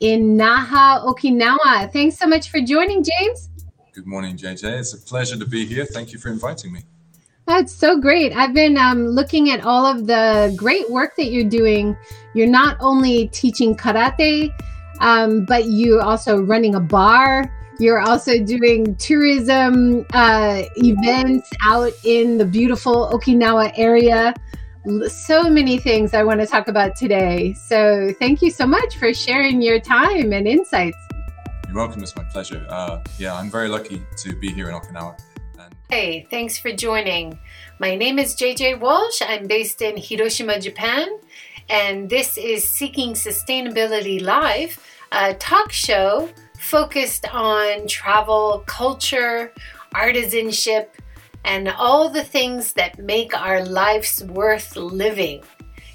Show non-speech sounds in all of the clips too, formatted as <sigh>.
in Naha, Okinawa. Thanks so much for joining, James. Good morning, JJ. It's a pleasure to be here. Thank you for inviting me. That's so great. I've been um, looking at all of the great work that you're doing. You're not only teaching karate, um, but you're also running a bar. You're also doing tourism uh, events out in the beautiful Okinawa area so many things I want to talk about today. So thank you so much for sharing your time and insights. You're welcome. It's my pleasure. Uh, yeah, I'm very lucky to be here in Okinawa. And- hey, thanks for joining. My name is JJ Walsh. I'm based in Hiroshima, Japan, and this is Seeking Sustainability Live, a talk show focused on travel, culture, artisanship, and all the things that make our lives worth living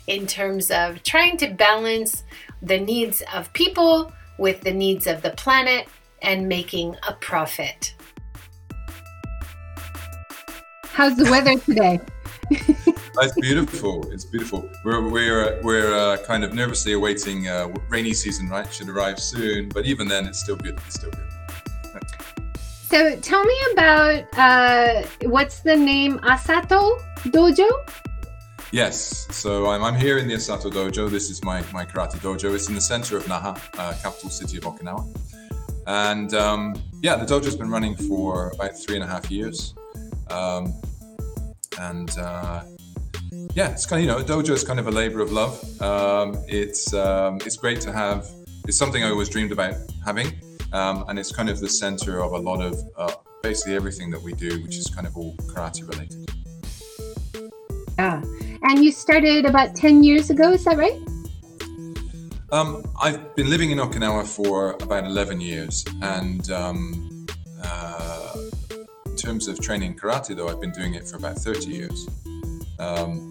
in terms of trying to balance the needs of people with the needs of the planet and making a profit. How's the weather today? <laughs> it's beautiful. It's beautiful. We're we're we're uh, kind of nervously awaiting uh, rainy season. Right, should arrive soon. But even then, it's still good. It's still good. <laughs> So tell me about uh, what's the name Asato Dojo? Yes, so I'm, I'm here in the Asato Dojo. This is my, my karate dojo. It's in the center of Naha, uh, capital city of Okinawa. And um, yeah, the dojo's been running for about three and a half years. Um, and uh, yeah, it's kind of, you know, a dojo is kind of a labor of love. Um, it's, um, it's great to have, it's something I always dreamed about having. Um, and it's kind of the center of a lot of uh, basically everything that we do, which is kind of all karate related. Yeah. And you started about 10 years ago, is that right? Um, I've been living in Okinawa for about 11 years. And um, uh, in terms of training karate, though, I've been doing it for about 30 years. Um,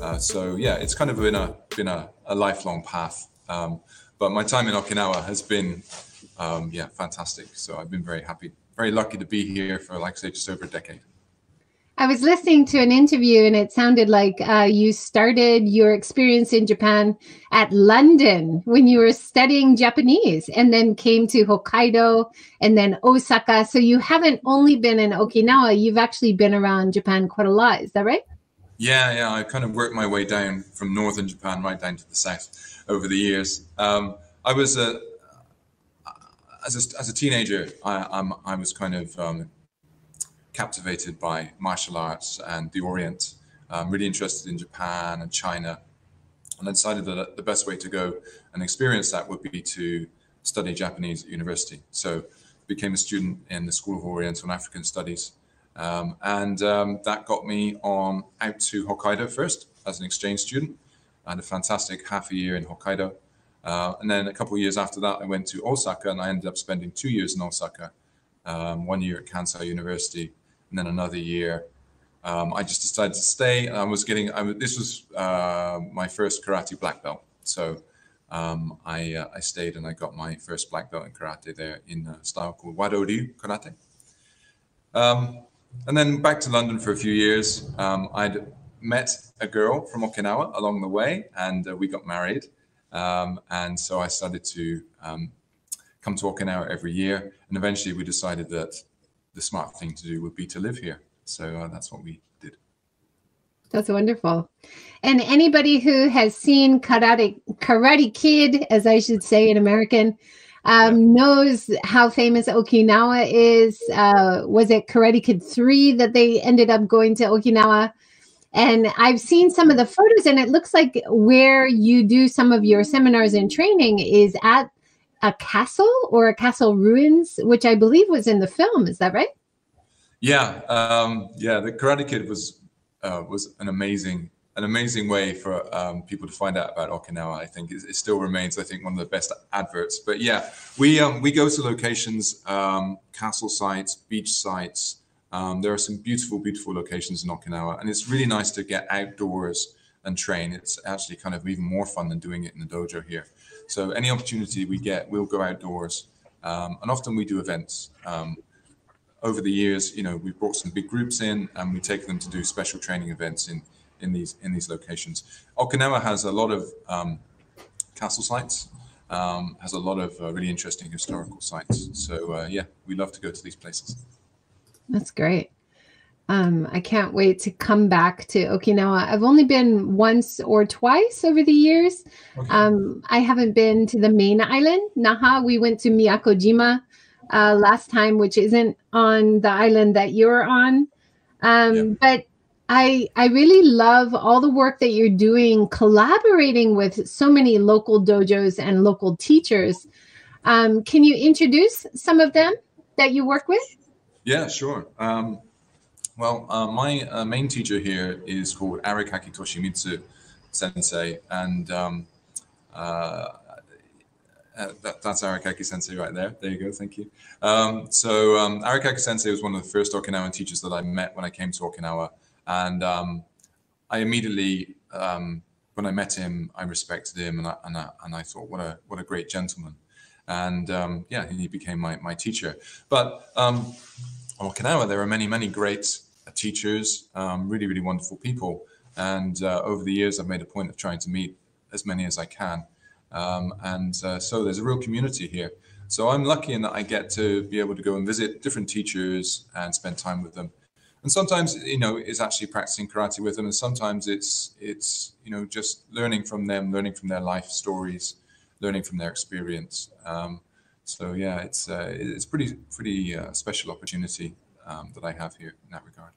uh, so yeah, it's kind of been a been a, a lifelong path. Um, but my time in Okinawa has been um, yeah, fantastic. So I've been very happy, very lucky to be here for, like I say, just over a decade. I was listening to an interview and it sounded like uh, you started your experience in Japan at London when you were studying Japanese and then came to Hokkaido and then Osaka. So you haven't only been in Okinawa, you've actually been around Japan quite a lot. Is that right? Yeah, yeah. I kind of worked my way down from northern Japan right down to the south over the years. Um, I was a as a, as a teenager, I, I'm, I was kind of um, captivated by martial arts and the Orient. I'm really interested in Japan and China. And I decided that the best way to go and experience that would be to study Japanese at university. So became a student in the School of Oriental and African Studies. Um, and um, that got me on out to Hokkaido first as an exchange student. I had a fantastic half a year in Hokkaido. Uh, and then a couple of years after that, I went to Osaka and I ended up spending two years in Osaka, um, one year at Kansai University, and then another year. Um, I just decided to stay. and I was getting, I, this was uh, my first karate black belt. So um, I, uh, I stayed and I got my first black belt in karate there in a style called Wado Ryu karate. Um, and then back to London for a few years. Um, I'd met a girl from Okinawa along the way and uh, we got married. Um, and so I started to um, come to Okinawa every year. And eventually we decided that the smart thing to do would be to live here. So uh, that's what we did. That's wonderful. And anybody who has seen Karate, Karate Kid, as I should say in American, um, knows how famous Okinawa is. Uh, was it Karate Kid 3 that they ended up going to Okinawa? And I've seen some of the photos, and it looks like where you do some of your seminars and training is at a castle or a castle ruins, which I believe was in the film. Is that right? Yeah, um, yeah. The Karate Kid was uh, was an amazing an amazing way for um, people to find out about Okinawa. I think it, it, still remains, I think, one of the best adverts. But yeah, we um, we go to locations, um, castle sites, beach sites, um, there are some beautiful, beautiful locations in Okinawa, and it's really nice to get outdoors and train. It's actually kind of even more fun than doing it in the dojo here. So any opportunity we get, we'll go outdoors, um, and often we do events. Um, over the years, you know, we've brought some big groups in, and we take them to do special training events in in these in these locations. Okinawa has a lot of um, castle sites. um, has a lot of uh, really interesting historical sites. So uh, yeah, we love to go to these places. That's great. Um, I can't wait to come back to Okinawa. I've only been once or twice over the years. Okay. Um, I haven't been to the main island, Naha. We went to Miyakojima uh, last time, which isn't on the island that you're on. Um, yeah. But I I really love all the work that you're doing, collaborating with so many local dojos and local teachers. Um, can you introduce some of them that you work with? Yeah, sure. Um, well, uh, my uh, main teacher here is called Arakaki Toshimitsu Sensei, and um, uh, uh, that, that's Arakaki Sensei right there. There you go. Thank you. Um, so um, Arakaki Sensei was one of the first Okinawan teachers that I met when I came to Okinawa, and um, I immediately, um, when I met him, I respected him, and I, and I, and I thought, what a what a great gentleman, and um, yeah, he became my my teacher. But um, Okinawa, there are many, many great teachers, um, really, really wonderful people. And uh, over the years, I've made a point of trying to meet as many as I can. Um, and uh, so there's a real community here. So I'm lucky in that I get to be able to go and visit different teachers and spend time with them. And sometimes, you know, it's actually practicing karate with them, and sometimes it's it's you know just learning from them, learning from their life stories, learning from their experience. Um, so yeah, it's uh, it's pretty pretty uh, special opportunity um, that I have here in that regard.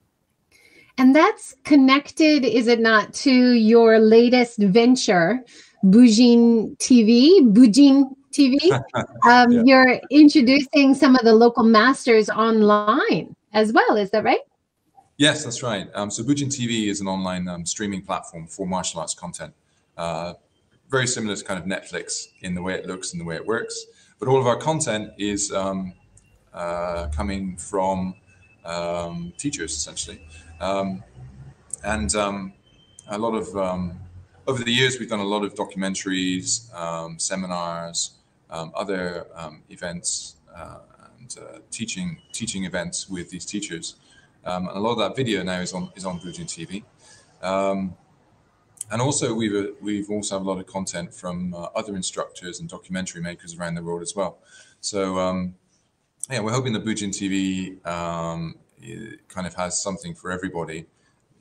And that's connected, is it not, to your latest venture, Bujin TV, Bujin TV. <laughs> Um, yeah. You're introducing some of the local masters online as well. Is that right? Yes, that's right. Um, so Bujin TV is an online um, streaming platform for martial arts content. Uh, very similar to kind of Netflix in the way it looks and the way it works. But all of our content is um, uh, coming from um, teachers, essentially. Um, and um, a lot of, um, over the years, we've done a lot of documentaries, um, seminars, other events, uh, and uh, teaching teaching events with these teachers. and a lot of that video now is on is on Bujin TV. And also we've we've also have a lot of content from uh, other instructors and documentary makers around the world as well. So um, yeah, we're hoping the Bujin TV um, kind of has something for everybody,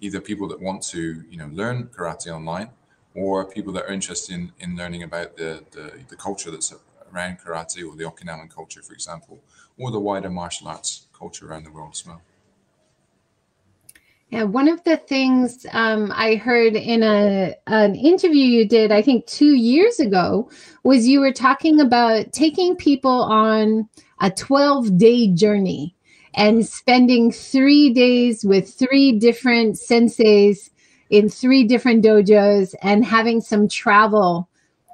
either people that want to you know learn karate online, or people that are interested in, in learning about the, the, the culture that's around karate or the Okinawan culture, for example, or the wider martial arts culture around the world as well. Yeah, one of the things um, I heard in a an interview you did, I think two years ago, was you were talking about taking people on a 12 day journey and spending three days with three different senseis in three different dojos and having some travel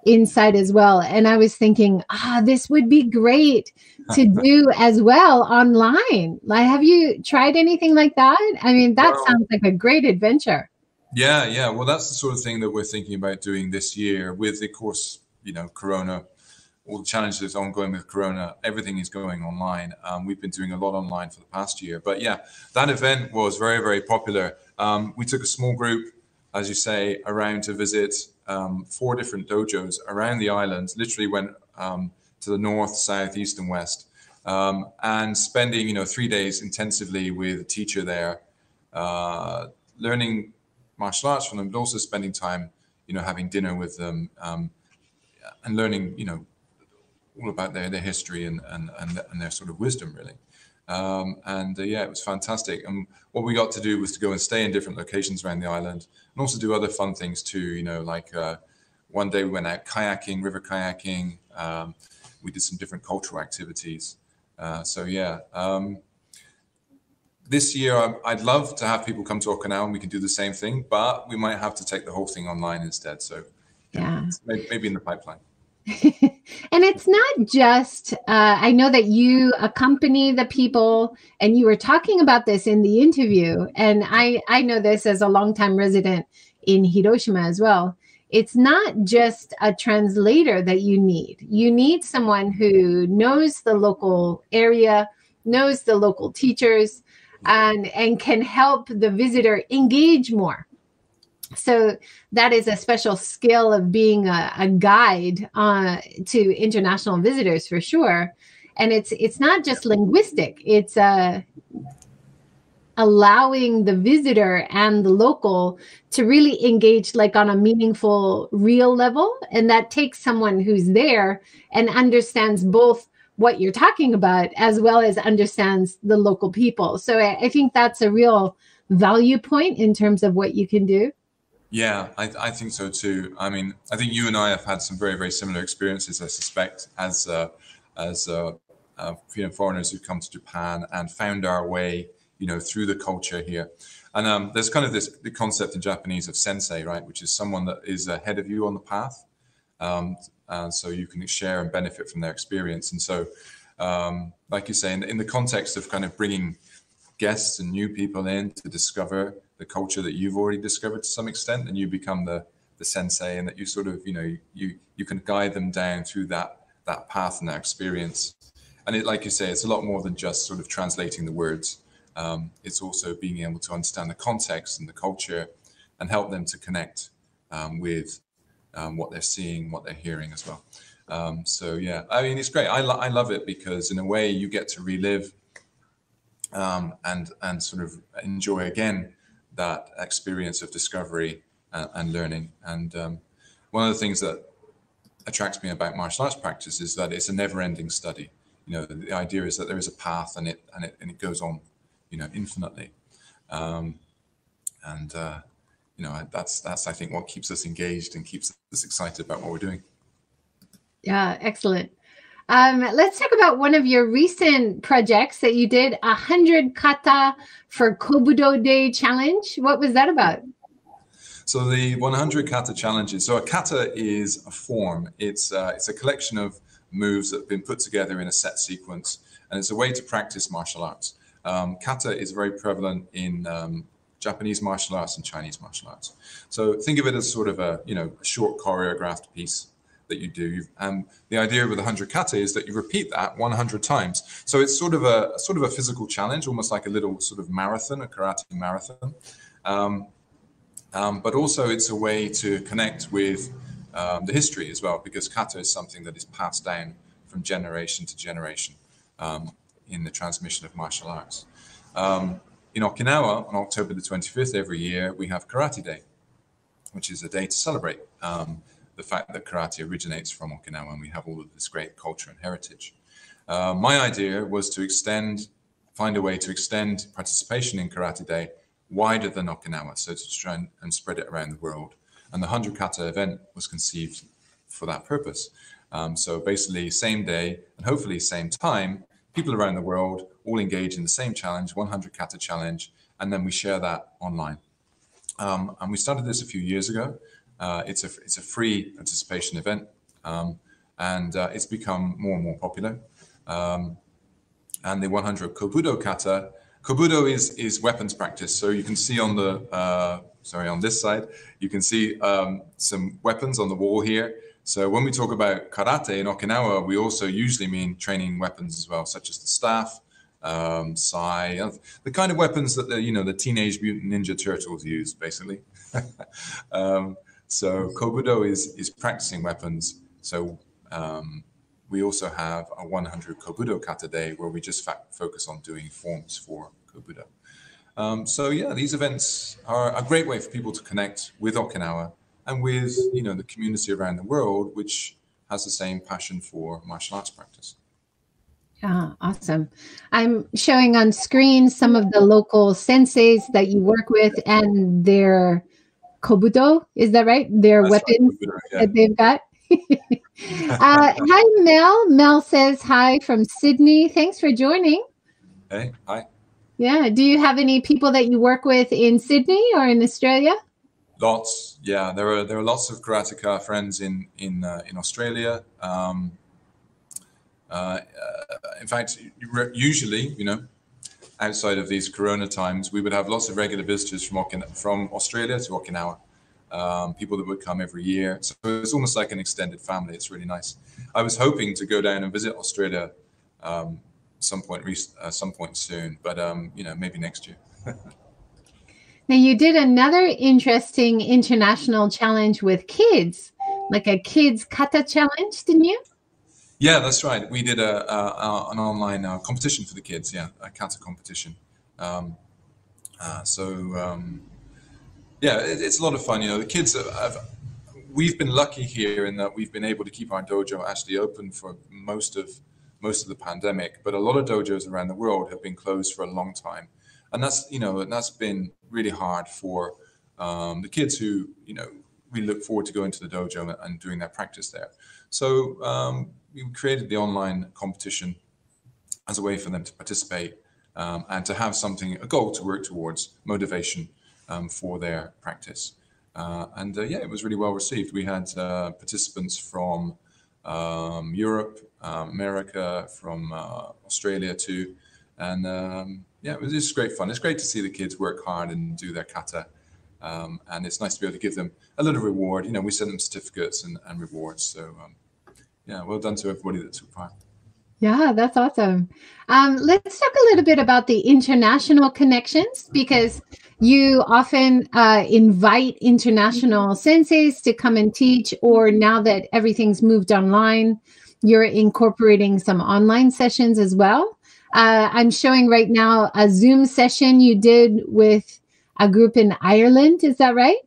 inside as well. And I was thinking, ah, this would be great to <laughs> do as well online. Like, have you tried anything like that? I mean, that well, sounds like a great adventure. Yeah, yeah. Well, that's the sort of thing that we're thinking about doing this year with, of course, you know, Corona all the challenges ongoing with Corona, everything is going online. Um, we've been doing a lot online for the past year. But yeah, that event was very, very popular. Um, we took a small group, as you say, around to visit um, four different dojos around the island, literally went um, to the north, south, east, and west. Um, and spending, you know, three days intensively with a teacher there, uh, learning martial arts from them, but also spending time, you know, having dinner with them um, and learning, you know, all about their, their history and, and, and, and their sort of wisdom, really. Um, and uh, yeah, it was fantastic. And what we got to do was to go and stay in different locations around the island and also do other fun things too. You know, like uh, one day we went out kayaking, river kayaking. Um, we did some different cultural activities. Uh, so yeah, um, this year I'd love to have people come to Okinawa and we can do the same thing, but we might have to take the whole thing online instead. So yeah, maybe in the pipeline. And it's not just, uh, I know that you accompany the people and you were talking about this in the interview. And I, I know this as a longtime resident in Hiroshima as well. It's not just a translator that you need. You need someone who knows the local area, knows the local teachers, and, and can help the visitor engage more so that is a special skill of being a, a guide uh, to international visitors for sure. And it's it's not just linguistic it's uh, allowing the visitor and the local to really engage like on a meaningful real level. And that takes someone who's there and understands both what you're talking about as well as understands the local people. So i, I think that's a real value point in terms of what you can do yeah, I, I, think so too. I mean, I think you and I have had some very, very similar experiences. I suspect as uh, as uh, uh, you know foreigners who come to Japan and found our way, you know, through the culture here. And um, there's kind of this the concept in Japanese of sensei, right, which is someone that is ahead of you on the path, um, and so you can share and benefit from their experience. And so, um, like you say, in, in the context of kind of bringing guests and new people in to discover the culture that you've already discovered to some extent, and you become the the sensei, and that you sort of you know you you can guide them down through that that path and that experience. And it, like you say, it's a lot more than just sort of translating the words. Um, it's also being able to understand the context and the culture, and help them to connect um, with um, what they're seeing, what they're hearing as well. Um, so yeah, I mean, it's great. I, lo- I love it because in a way you get to relive um, and and sort of enjoy again that experience of discovery and, and learning. And um, one of the things that attracts me about martial arts practice is that it's a never-ending study. You know, the, the idea is that there is a path and it and it and it goes on, you know, infinitely. Um, and uh, you know, that's that's I think what keeps us engaged and keeps us excited about what we're doing. Yeah, excellent. Um, let's talk about one of your recent projects that you did a hundred kata for Kobudo Day challenge. What was that about? So the 100 kata challenges. So a kata is a form. It's uh, it's a collection of moves that have been put together in a set sequence, and it's a way to practice martial arts. Um, kata is very prevalent in um, Japanese martial arts and Chinese martial arts. So think of it as sort of a you know a short choreographed piece that you do. And the idea with 100 kata is that you repeat that 100 times. So it's sort of a sort of a physical challenge, almost like a little sort of marathon, a karate marathon. Um, um, but also it's a way to connect with um, the history as well, because kata is something that is passed down from generation to generation um, in the transmission of martial arts. Um, in Okinawa, on October the 25th every year, we have Karate Day, which is a day to celebrate um, the fact that karate originates from Okinawa and we have all of this great culture and heritage. Uh, my idea was to extend, find a way to extend participation in Karate Day wider than Okinawa, so to try and, and spread it around the world. And the 100 Kata event was conceived for that purpose. Um, so basically, same day and hopefully same time, people around the world all engage in the same challenge, 100 Kata challenge, and then we share that online. Um, and we started this a few years ago. Uh, it's a it's a free participation event, um, and uh, it's become more and more popular. Um, and the 100 Kobudo kata, Kobudo is is weapons practice. So you can see on the uh, sorry on this side, you can see um, some weapons on the wall here. So when we talk about karate in Okinawa, we also usually mean training weapons as well, such as the staff, um, sai, uh, the kind of weapons that the you know the Teenage Mutant Ninja Turtles use, basically. <laughs> um, so Kobudo is is practicing weapons. So um, we also have a 100 Kobudo kata day where we just focus on doing forms for Kobudo. Um, so yeah, these events are a great way for people to connect with Okinawa and with you know the community around the world, which has the same passion for martial arts practice. Yeah, awesome. I'm showing on screen some of the local senseis that you work with and their kobudo. Is that right? Their That's weapons right, yeah. that they've got. <laughs> uh, <laughs> hi, Mel. Mel says hi from Sydney. Thanks for joining. Hey, hi. Yeah. Do you have any people that you work with in Sydney or in Australia? Lots. Yeah, there are there are lots of karateka friends in in uh, in Australia. Um, uh, in fact, usually, you know, outside of these Corona times, we would have lots of regular visitors from from Australia to Okinawa. Um, people that would come every year. So it's almost like an extended family. It's really nice. I was hoping to go down and visit Australia um, some point, uh, some point soon, but um, you know, maybe next year. <laughs> Now, you did another interesting international challenge with kids, like a kids kata challenge, didn't you? Yeah, that's right. We did a, a, a an online uh, competition for the kids. Yeah, a kata competition. Um, uh, so um, yeah, it, it's a lot of fun. You know, the kids have. We've been lucky here in that we've been able to keep our dojo actually open for most of most of the pandemic, but a lot of dojos around the world have been closed for a long time, and that's you know that's been really hard for um, the kids who you know we look forward to going to the dojo and doing their practice there. So um, we created the online competition as a way for them to participate um, and to have something, a goal to work towards, motivation um, for their practice. Uh, and uh, yeah, it was really well received. We had uh, participants from um, Europe, um, America, from uh, Australia too. And um, yeah, it was just great fun. It's great to see the kids work hard and do their kata. Um, and it's nice to be able to give them a little reward. You know, we send them certificates and, and rewards. So yeah, well done to everybody that took part. Yeah, that's awesome. Um, let's talk a little bit about the international connections because you often uh, invite international senseis to come and teach, or now that everything's moved online, you're incorporating some online sessions as well. Uh, I'm showing right now a Zoom session you did with a group in Ireland. Is that right?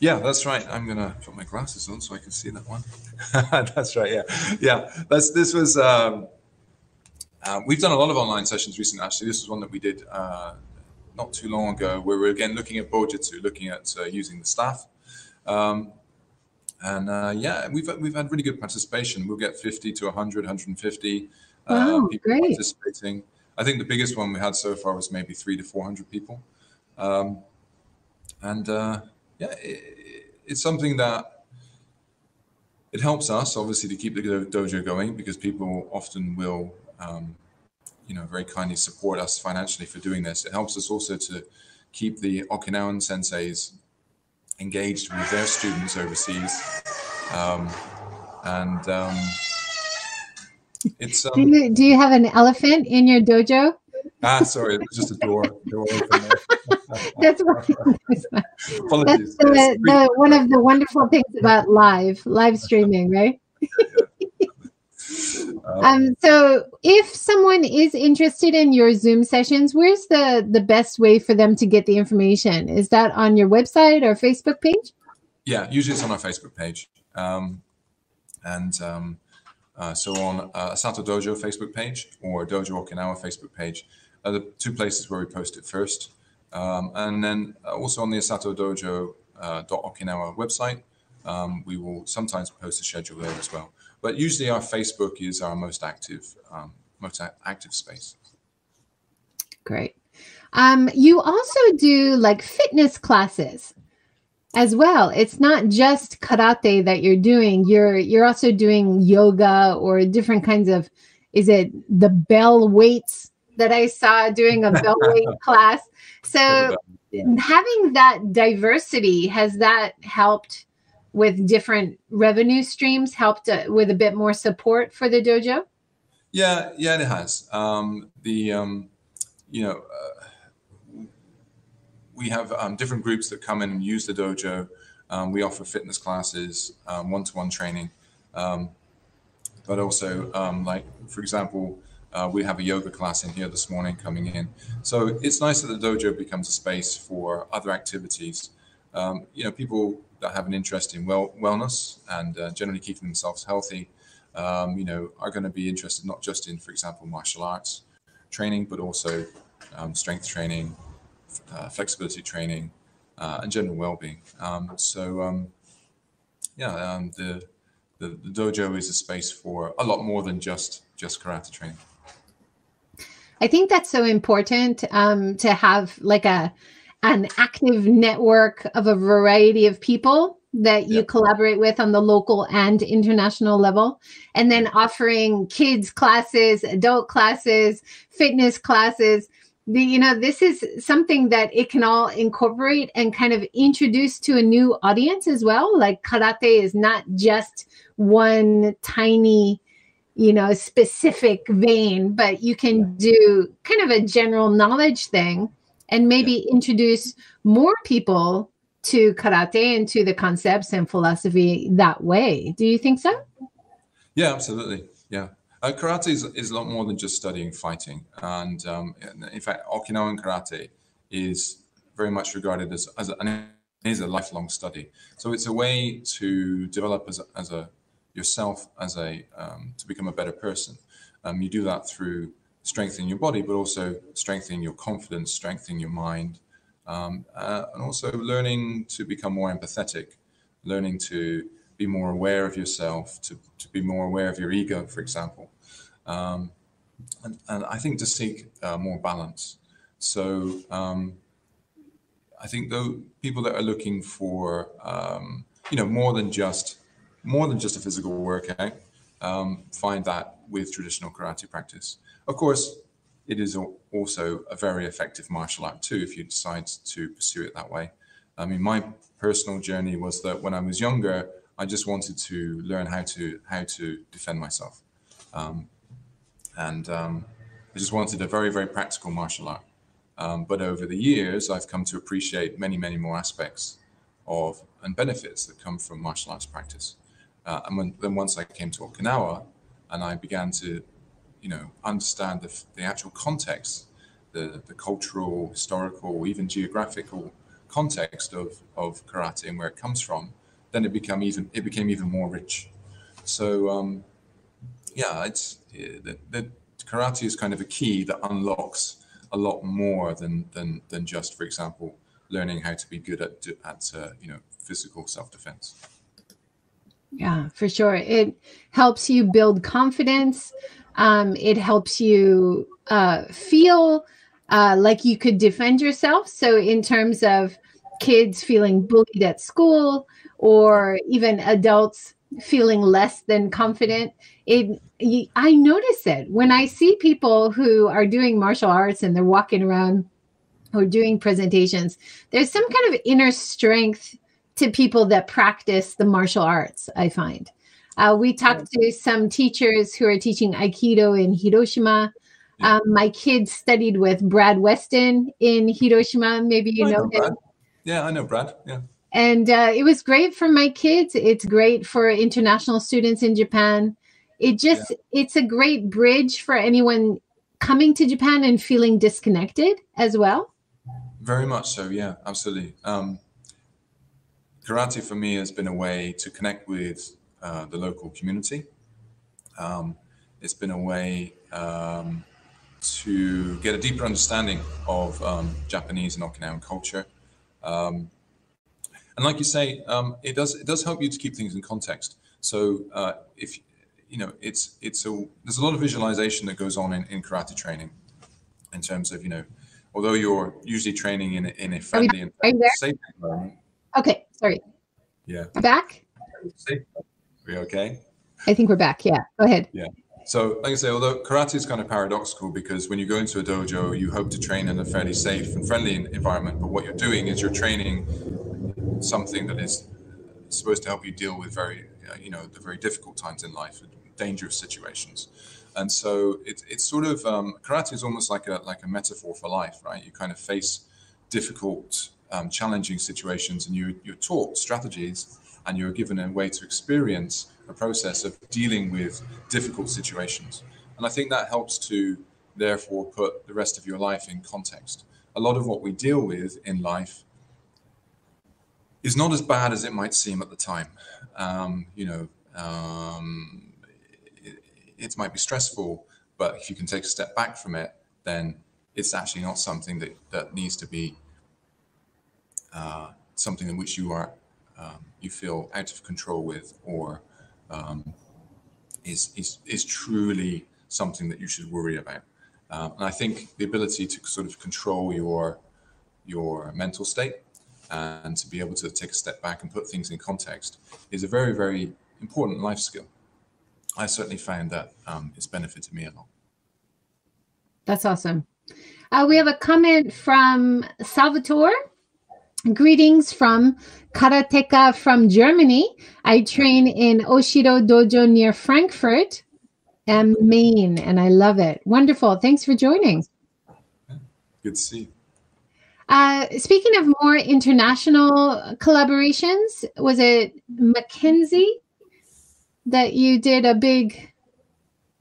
Yeah, that's right. I'm gonna put my glasses on so I can see that one. <laughs> that's right. Yeah, yeah. That's this was. Um, uh, we've done a lot of online sessions recently. Actually, this was one that we did uh, not too long ago, where we're again looking at Bojutsu, looking at uh, using the staff. Um, and uh, yeah, we've we've had really good participation. We'll get 50 to 100, 150 uh, wow, people great. participating. I think the biggest one we had so far was maybe three to 400 people. Um, and uh, yeah, it, it's something that it helps us obviously to keep the dojo going because people often will, um, you know, very kindly support us financially for doing this. It helps us also to keep the Okinawan senseis engaged with their students overseas. Um, and um, it's. Um, do, you, do you have an elephant in your dojo? Ah, sorry, it was just a door. door <laughs> that's what, that's the, the, one of the wonderful things about live live streaming, right? um, <laughs> um, so if someone is interested in your Zoom sessions, where's the the best way for them to get the information? Is that on your website or Facebook page? Yeah, usually it's on our Facebook page. Um, and um, uh, so on uh, Asato Dojo Facebook page or Dojo Okinawa Facebook page are the two places where we post it first. Um, and then uh, also on the Asato Dojo uh, Okinawa website, um, we will sometimes post a schedule there as well. But usually our Facebook is our most active, um, most active space. Great. Um, you also do like fitness classes as well. It's not just karate that you're doing. You're you're also doing yoga or different kinds of. Is it the bell weights that I saw doing a bell <laughs> weight class? So having that diversity has that helped with different revenue streams helped uh, with a bit more support for the dojo yeah yeah it has um, the um, you know uh, we have um, different groups that come in and use the dojo um, we offer fitness classes um, one-to-one training um, but also like for example uh, we have a yoga class in here this morning coming in. So it's nice that the dojo becomes a space for other activities. Um, you know, people that have an interest in well, wellness and uh, generally keeping themselves healthy, um, you know, are going to be interested not just in, for example, martial arts training, but also um, strength training, uh, flexibility training, uh, and general well-being. Um, so, um, yeah, um, the, the the dojo is a space for a lot more than just just karate training. I think that's so important um, to have like a an active network of a variety of people that you yep. collaborate with on the local and international level and then offering kids classes adult classes fitness classes the, you know this is something that it can all incorporate and kind of introduce to a new audience as well like karate is not just one tiny you know, specific vein, but you can do kind of a general knowledge thing and maybe introduce more people to karate and to the concepts and philosophy that way. Do you think so? Yeah, absolutely. Yeah. Uh, karate is, is a lot more than just studying fighting. And um, in fact, Okinawan karate is very much regarded as, as an is a lifelong study. So it's a way to develop as a, as a yourself as a um, to become a better person. Um, you do that through strengthening your body, but also strengthening your confidence, strengthening your mind, um, uh, and also learning to become more empathetic, learning to be more aware of yourself, to, to be more aware of your ego, for example. Um, and, and, I think to seek uh, more balance. So um, I think the people that are looking for, um, you know, more than just more than just a physical workout, um, find that with traditional karate practice. Of course, it is also a very effective martial art too if you decide to pursue it that way. I mean, my personal journey was that when I was younger, I just wanted to learn how to how to defend myself, um, and um, I just wanted a very very practical martial art. Um, but over the years, I've come to appreciate many many more aspects of and benefits that come from martial arts practice. Uh, and when, then once I came to Okinawa, and I began to you know, understand the, the actual context, the, the cultural, historical, even geographical context of, of karate and where it comes from, then it become even it became even more rich. So um, yeah, it's the, the karate is kind of a key that unlocks a lot more than than than just, for example, learning how to be good at at uh, you know physical self defense. Yeah, for sure. It helps you build confidence. Um, it helps you uh, feel uh, like you could defend yourself. So, in terms of kids feeling bullied at school or even adults feeling less than confident, it I notice it when I see people who are doing martial arts and they're walking around or doing presentations. There's some kind of inner strength to people that practice the martial arts. I find. Uh, we talked to some teachers who are teaching Aikido in Hiroshima. Um, my kids studied with Brad Weston in Hiroshima. Maybe you know, know him. Yeah, I know Brad. Yeah. And uh, it was great for my kids. It's great for international students in Japan. It just, yeah. it's a great bridge for anyone coming to Japan and feeling disconnected as well. Very much so. Yeah, absolutely. Um, karate for me has been a way to connect with uh, the local community. Um, it's been a way um, to get a deeper understanding of um, Japanese and Okinawan culture. Um, and like you say, um, it does it does help you to keep things in context. So uh, if you know, it's it's a there's a lot of visualization that goes on in, in karate training, in terms of you know, although you're usually training in a, in a friendly and safe environment. Okay, sorry. Yeah. Back. Safe we okay? I think we're back. Yeah, go ahead. Yeah. So, like I say, although karate is kind of paradoxical because when you go into a dojo, you hope to train in a fairly safe and friendly environment, but what you're doing is you're training something that is supposed to help you deal with very, uh, you know, the very difficult times in life, dangerous situations. And so it's it's sort of um, karate is almost like a like a metaphor for life, right? You kind of face difficult, um, challenging situations, and you you're taught strategies and you're given a way to experience a process of dealing with difficult situations. And I think that helps to therefore put the rest of your life in context. A lot of what we deal with in life is not as bad as it might seem at the time. Um, you know, um, it, it, might be stressful, but if you can take a step back from it, then it's actually not something that, that needs to be uh, something in which you are um, you feel out of control with or um, is, is, is truly something that you should worry about. Um, and I think the ability to sort of control your your mental state and to be able to take a step back and put things in context is a very, very important life skill. I certainly found that um, it's benefited me a lot. That's awesome. Uh, we have a comment from Salvatore. Greetings from karateka from Germany. I train in Oshiro Dojo near Frankfurt am Main, and I love it. Wonderful. Thanks for joining. Good to see you. Uh, speaking of more international collaborations, was it Mackenzie that you did a big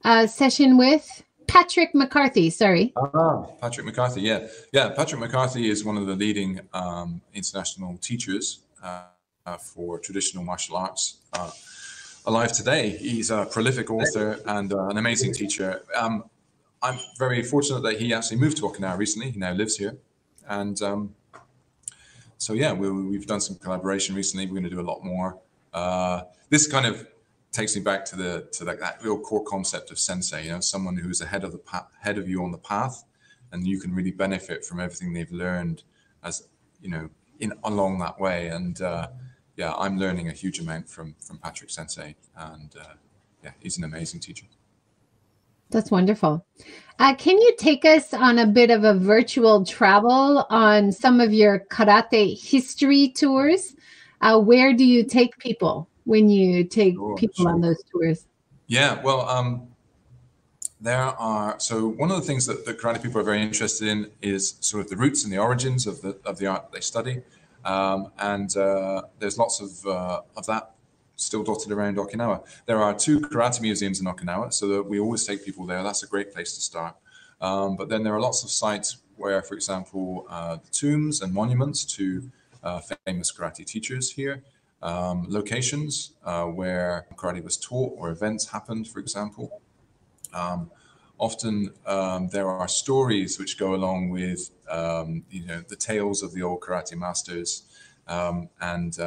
uh, session with? Patrick McCarthy, sorry. Ah, Patrick McCarthy, yeah. Yeah, Patrick McCarthy is one of the leading um, international teachers uh, uh, for traditional martial arts uh, alive today. He's a prolific author and uh, an amazing teacher. Um, I'm very fortunate that he actually moved to Okinawa recently. He now lives here. And um, so, yeah, we, have done some collaboration recently. We're going to do a lot more. Uh, this kind of takes me back to the to that, that real core concept of sensei. You know, someone who's ahead of the path, ahead of you on the path, and you can really benefit from everything they've learned as you know in along that way. And uh, yeah, I'm learning a huge amount from from Patrick Sensei, and uh, yeah, he's an amazing teacher. That's wonderful. Uh, can you take us on a bit of a virtual travel on some of your karate history tours? Uh, where do you take people when you take sure, people sure. on those tours? Yeah, well, um, there are so one of the things that, that karate people are very interested in is sort of the roots and the origins of the of the art that they study, um, and uh, there's lots of uh, of that still dotted around Okinawa. There are two karate museums in Okinawa, so that we always take people there. That's a great place to start. Um, but then there are lots of sites where, for example, uh, the tombs and monuments to uh, famous karate teachers here, um, locations uh, where karate was taught or events happened, for example. Um, often um, there are stories which go along with um, you know the tales of the old karate masters, um, and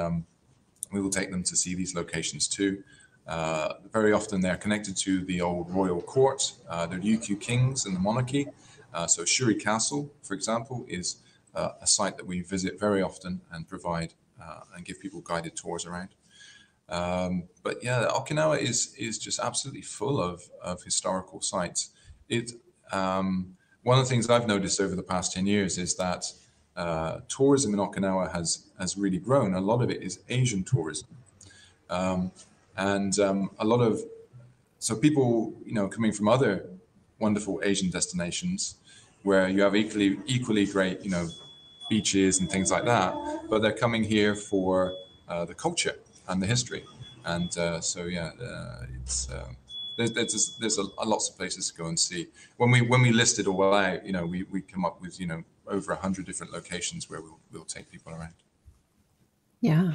we will take them to see these locations too. Uh, very often they're connected to the old royal court, uh, the Ryukyu kings and the monarchy. Uh, so Shuri Castle, for example, is uh, a site that we visit very often and provide uh, and give people guided tours around. Um, but yeah, Okinawa is is just absolutely full of, of historical sites. It um, one of the things I've noticed over the past 10 years is that uh, tourism in Okinawa has has really grown. A lot of it is Asian tourism, um, and um, a lot of so people you know coming from other wonderful Asian destinations where you have equally equally great you know beaches and things like that, but they're coming here for uh, the culture and the history, and uh, so yeah, uh, it's. Uh, there's, there's, there's a, a lots of places to go and see. When we when we listed all out, you know, we, we come up with you know over 100 different locations where we'll, we'll take people around. Yeah.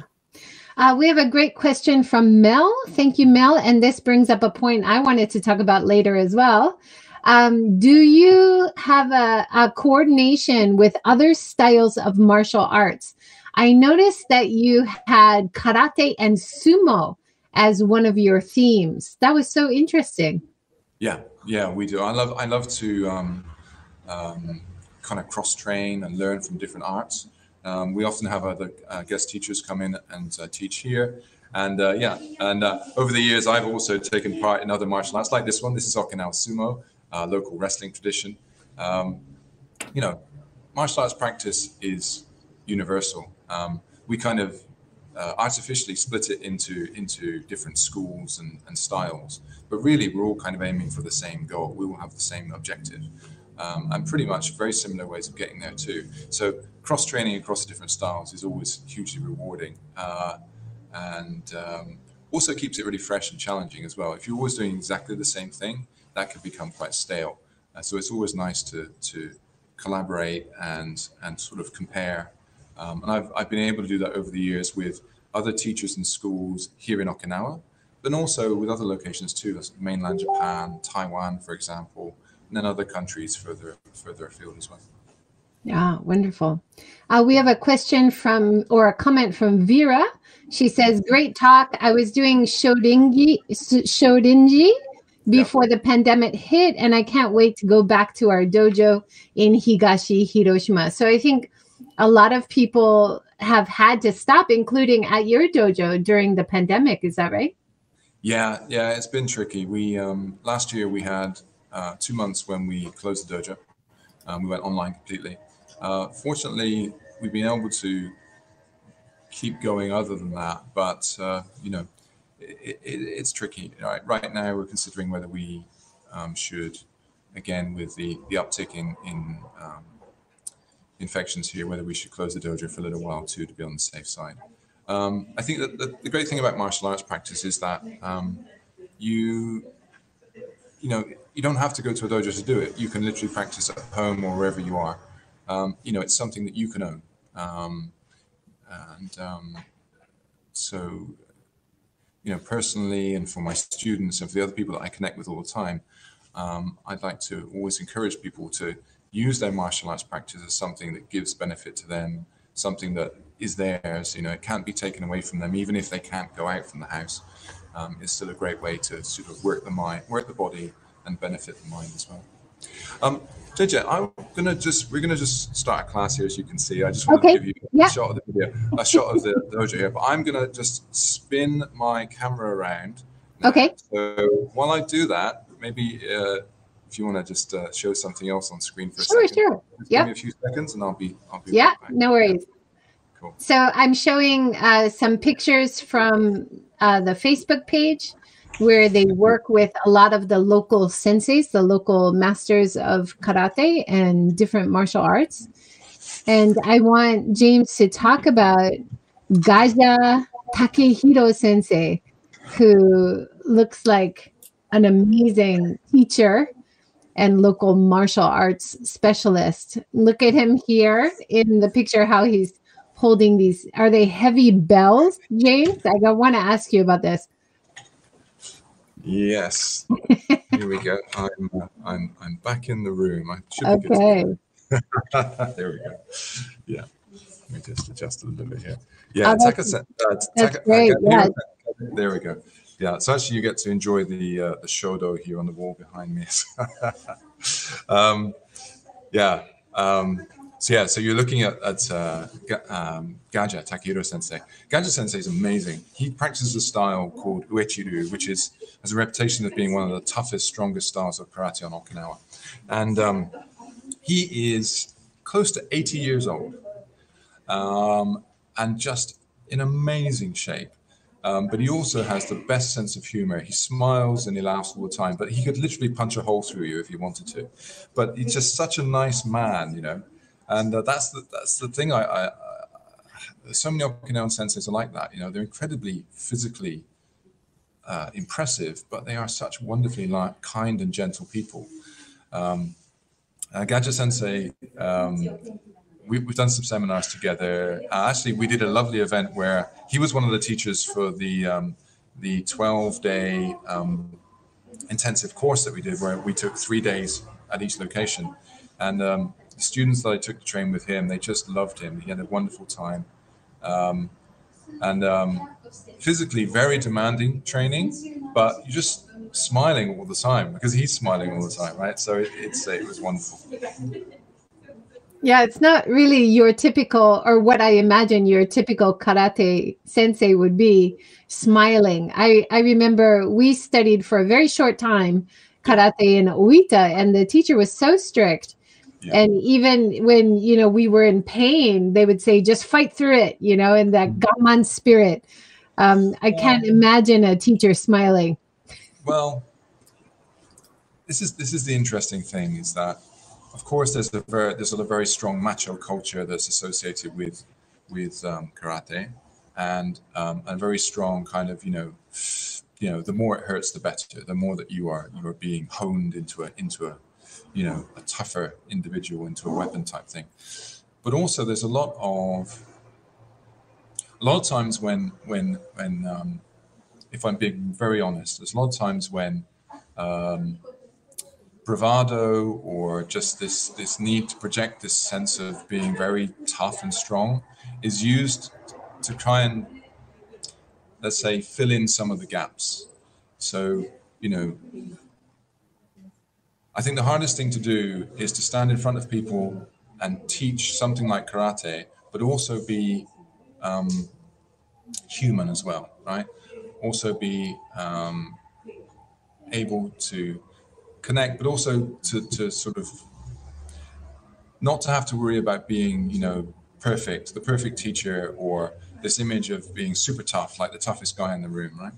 Uh, we have a great question from Mel. Thank you, Mel. And this brings up a point I wanted to talk about later as well. Um, do you have a, a coordination with other styles of martial arts? I noticed that you had karate and sumo as one of your themes. That was so interesting. Yeah, yeah, we do. I love I love to um, um, kind of cross train and learn from different arts. Um, we often have other uh, guest teachers come in and uh, teach here. And uh, yeah, and uh, over the years, I've also taken part in other martial arts like this one. This is Okinawa Sumo, uh, local wrestling tradition. Um, you know, martial arts practice is universal. Um, we kind of uh, artificially split it into into different schools and, and styles, but really we're all kind of aiming for the same goal. We all have the same objective um, and pretty much very similar ways of getting there too. So cross training across different styles is always hugely rewarding, uh, and um, also keeps it really fresh and challenging as well. If you're always doing exactly the same thing, that could become quite stale. Uh, so it's always nice to to collaborate and and sort of compare. Um, and I've I've been able to do that over the years with other teachers and schools here in Okinawa, but also with other locations too, mainland Japan, Taiwan, for example and then other countries further further afield as well. Yeah, wonderful. Uh, we have a question from or a comment from Vera. She says, "Great talk. I was doing Shoringi Shorinji before the pandemic hit, and I can't wait to go back to our dojo in Higashi Hiroshima." So I think a lot of people have had to stop, including at your dojo during the pandemic. Is that right? Yeah, yeah, it's been tricky. We um, last year we had uh, two months when we closed the dojo. Um, we went online completely. Uh, fortunately, we've been able to keep going other than that, but uh, you know, it, it, it's tricky. Right, right now, we're considering whether we um, should, again, with the the uptick in in um, infections here, whether we should close the dojo for a little while too to be on the safe side. Um, I think that the, the, great thing about martial arts practice is that um, you, you know, you don't have to go to a dojo to do it. You can literally practice at home or wherever you are. Um, you know, it's something that you can own. Um, and um, so, you know, personally and for my students and for the other people that I connect with all the time, um, I'd like to always encourage people to use their martial arts practice as something that gives benefit to them, something that is theirs. You know, it can't be taken away from them, even if they can't go out from the house. Um, it's still a great way to sort of work the mind, work the body, and benefit the mind as well. Um, JJ, I'm gonna just we're gonna just start a class here, as you can see. I just want okay. to give you yeah. a shot of the video, a <laughs> shot of the dojo here. But I'm gonna just spin my camera around. Now. Okay. So while I do that, maybe uh, if you want to just uh, show something else on screen for a sure, second. Sure, sure. Yeah. Give me a few seconds, and I'll be. I'll be yeah, right no worries. Cool. So I'm showing uh, some pictures from uh, the Facebook page where they work with a lot of the local senseis, the local masters of karate and different martial arts. And I want James to talk about Gaja Takehiro sensei, who looks like an amazing teacher and local martial arts specialist. Look at him here in the picture, how he's holding these. Are they heavy bells, James? I want to ask you about this. Yes. <laughs> Here we go. I'm uh, I'm I'm back in the room. I should be okay. <laughs> there we go. Yeah. Let me just adjust a little bit here. Yeah. Oh, that's, uh, that's taka, great. Yeah. There we go yeah, so actually you get to enjoy the uh, the shodo here on the wall behind me. <laughs> um, yeah. Um, so yeah, so you're looking at, at uh, um, Gaja Takehiro Sensei. Gaja Sensei is amazing. He practices a style called Uechi-ryu, which is has a reputation of being one of the toughest, strongest styles of karate on Okinawa, and um, he is close to 80 years old, um, and just in amazing shape. Um, but he also has the best sense of humor. He smiles and he laughs all the time, but he could literally punch a hole through you if he wanted to. But he's just such a nice man, you know. And uh, that's the that's the thing. I, I, I so many Okinawan senseis are like that. You know, they're incredibly physically uh, impressive, but they are such wonderfully like, kind and gentle people. Um, uh, Sensei um, we, have done some seminars together. Uh, actually, we did a lovely event where he was one of the teachers for the um, the 12 day um, intensive course that we did, where we took three days at each location. And um, the students that I took to train with him, they just loved him. He had a wonderful time. Um, and um, physically very demanding training, but you're just smiling all the time because he's smiling all the time, right? So it, it's it was wonderful. Yeah, it's not really your typical, or what I imagine your typical karate sensei would be smiling. I, I remember we studied for a very short time karate in Oita, and the teacher was so strict. Yeah. And even when you know we were in pain, they would say, "Just fight through it," you know, in that mm-hmm. gaman spirit. Um, I can't imagine a teacher smiling. Well, this is this is the interesting thing is that of course, there's a very there's a very strong macho culture that's associated with with um, karate, and um, a very strong kind of you know you know the more it hurts, the better. The more that you are you are being honed into a into a you know a tougher individual into a weapon type thing. But also, there's a lot of a lot of times when when when um, if I'm being very honest, there's a lot of times when um, bravado or just this this need to project this sense of being very tough and strong is used to try and let's say fill in some of the gaps so you know i think the hardest thing to do is to stand in front of people and teach something like karate but also be um, human as well right also be um, able to connect, but also to, to sort of not to have to worry about being, you know, perfect, the perfect teacher, or this image of being super tough, like the toughest guy in the room, right?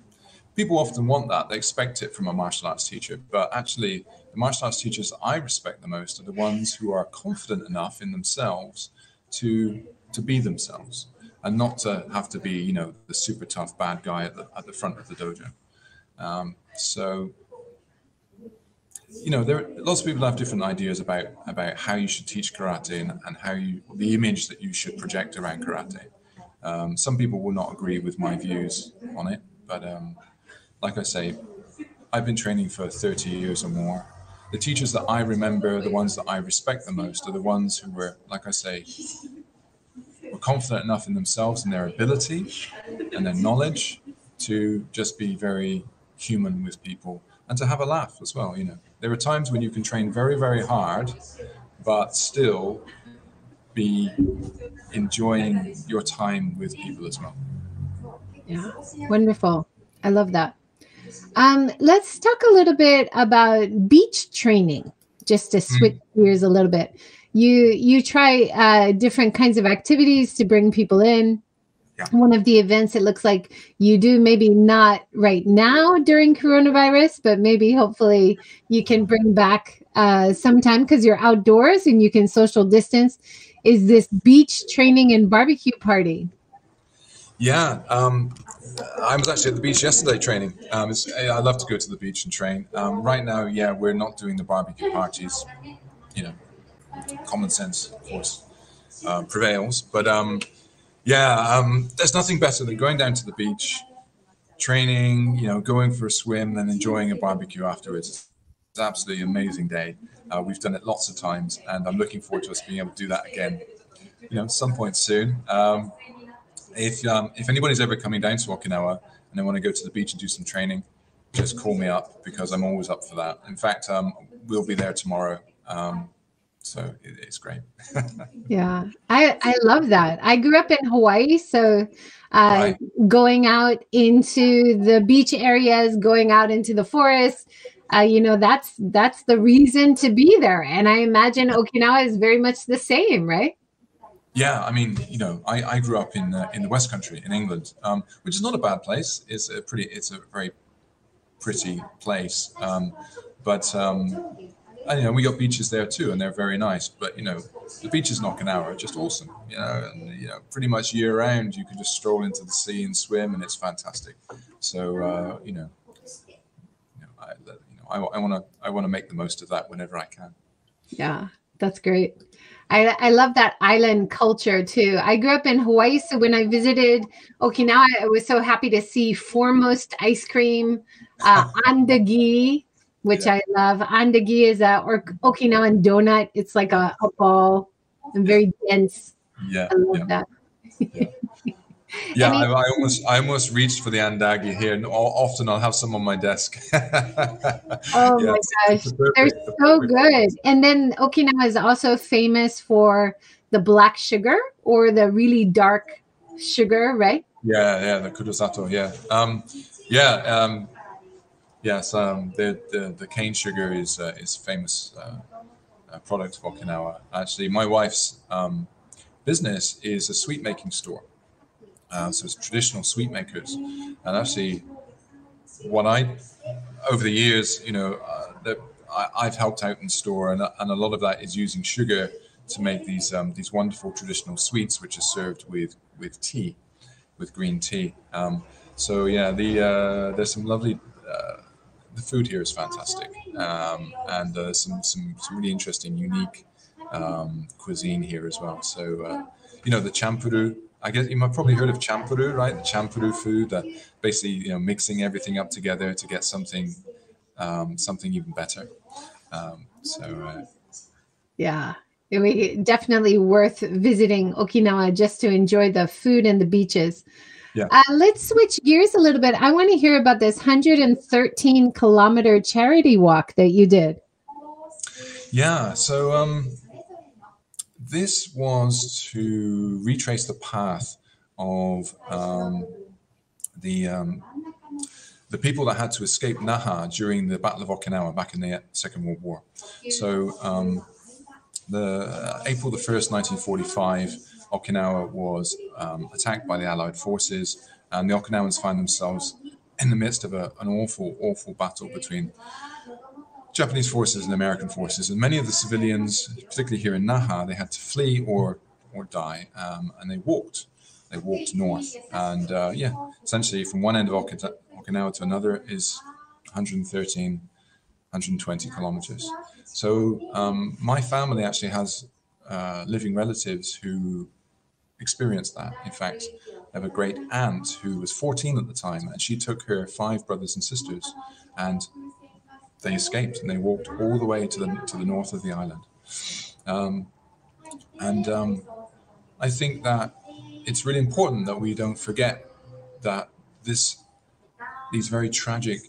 People often want that; they expect it from a martial arts teacher. But actually, the martial arts teachers I respect the most are the ones who are confident enough in themselves to to be themselves and not to have to be, you know, the super tough bad guy at the at the front of the dojo. Um, so you know, there lots of people have different ideas about about how you should teach karate and, and how you the image that you should project around karate. Um, some people will not agree with my views on it, but um, like I say, I've been training for 30 years or more. The teachers that I remember, the ones that I respect the most, are the ones who were, like I say, were confident enough in themselves and their ability and their knowledge to just be very human with people and to have a laugh as well. You know, there are times when you can train very, very hard, but still be enjoying your time with people as well. Yeah, wonderful. I love that. Um, let's talk a little bit about beach training, just to switch mm. gears a little bit. You you try uh, different kinds of activities to bring people in yeah. one of the events it looks like you do maybe not right now during coronavirus but maybe hopefully you can bring back uh, sometime because you're outdoors and you can social distance is this beach training and barbecue party yeah um, i was actually at the beach yesterday training um, i love to go to the beach and train um, right now yeah we're not doing the barbecue parties you know common sense of course uh, prevails but um, yeah, um, there's nothing better than going down to the beach, training, you know, going for a swim, and enjoying a barbecue afterwards. It's an absolutely amazing day. Uh, we've done it lots of times, and I'm looking forward to us being able to do that again, you know, some point soon. If um, if anybody's ever coming down to Okinawa and they want to go to the beach and do some training, just call me up because I'm always up for that. In fact, um, we'll be there tomorrow. Um, so it, it's great. <laughs> yeah, I I love that. I grew up in Hawaii, so uh, right. going out into the beach areas, going out into the forest. Uh, you know that's that's the reason to be there and i imagine okinawa is very much the same right yeah, I mean, you know, I, I grew up in uh, in the West Country in England, um, which is not a bad place. It's a pretty, it's a very pretty place. Um, but um, and you know we got beaches there too, and they're very nice. But you know, the beaches in Okinawa are just awesome. You know, and you know, pretty much year round, you can just stroll into the sea and swim, and it's fantastic. So uh, you know, you know, I, you know, I want to I want to make the most of that whenever I can. Yeah, that's great. I, I love that island culture too. I grew up in Hawaii, so when I visited Okinawa, I was so happy to see Foremost ice cream, uh, <laughs> andagi, which yeah. I love. Andagi is a or Okinawan donut. It's like a, a ball and very dense. Yeah, I love yeah. that. yeah, yeah I, I, almost I almost reached for the andagi here, and often I'll have some on my desk. <laughs> oh yeah, my gosh, they're so good. And then Okinawa is also famous for the black sugar or the really dark sugar, right? Yeah, yeah, the kurosato. Yeah, um, yeah. Um, Yes, um, the, the, the cane sugar is uh, is famous uh, product of Okinawa. Actually, my wife's um, business is a sweet making store, uh, so it's traditional sweet makers. And actually, what I over the years, you know, uh, that I, have helped out in store, and, and a lot of that is using sugar to make these um, these wonderful traditional sweets, which are served with with tea, with green tea. Um, so yeah, the uh, there's some lovely uh, the food here is fantastic, um, and uh, some, some some really interesting, unique um, cuisine here as well. So, uh, you know, the champuru. I guess you might probably heard of champuru, right? The champuru food that basically you know mixing everything up together to get something um, something even better. Um, so, uh, yeah, it definitely worth visiting Okinawa just to enjoy the food and the beaches. Yeah. Uh, let's switch gears a little bit. I want to hear about this 113 kilometer charity walk that you did. Yeah. So um, this was to retrace the path of um, the um, the people that had to escape Naha during the Battle of Okinawa back in the Second World War. So um, the uh, April the first, 1945 Okinawa was um, attacked by the Allied forces, and the Okinawans find themselves in the midst of a, an awful, awful battle between Japanese forces and American forces. And many of the civilians, particularly here in Naha, they had to flee or or die, um, and they walked. They walked north, and uh, yeah, essentially from one end of Okinawa to another is 113, 120 kilometers. So um, my family actually has uh, living relatives who experienced that. In fact, I have a great aunt who was 14 at the time, and she took her five brothers and sisters, and they escaped and they walked all the way to the to the north of the island. Um, and um, I think that it's really important that we don't forget that this these very tragic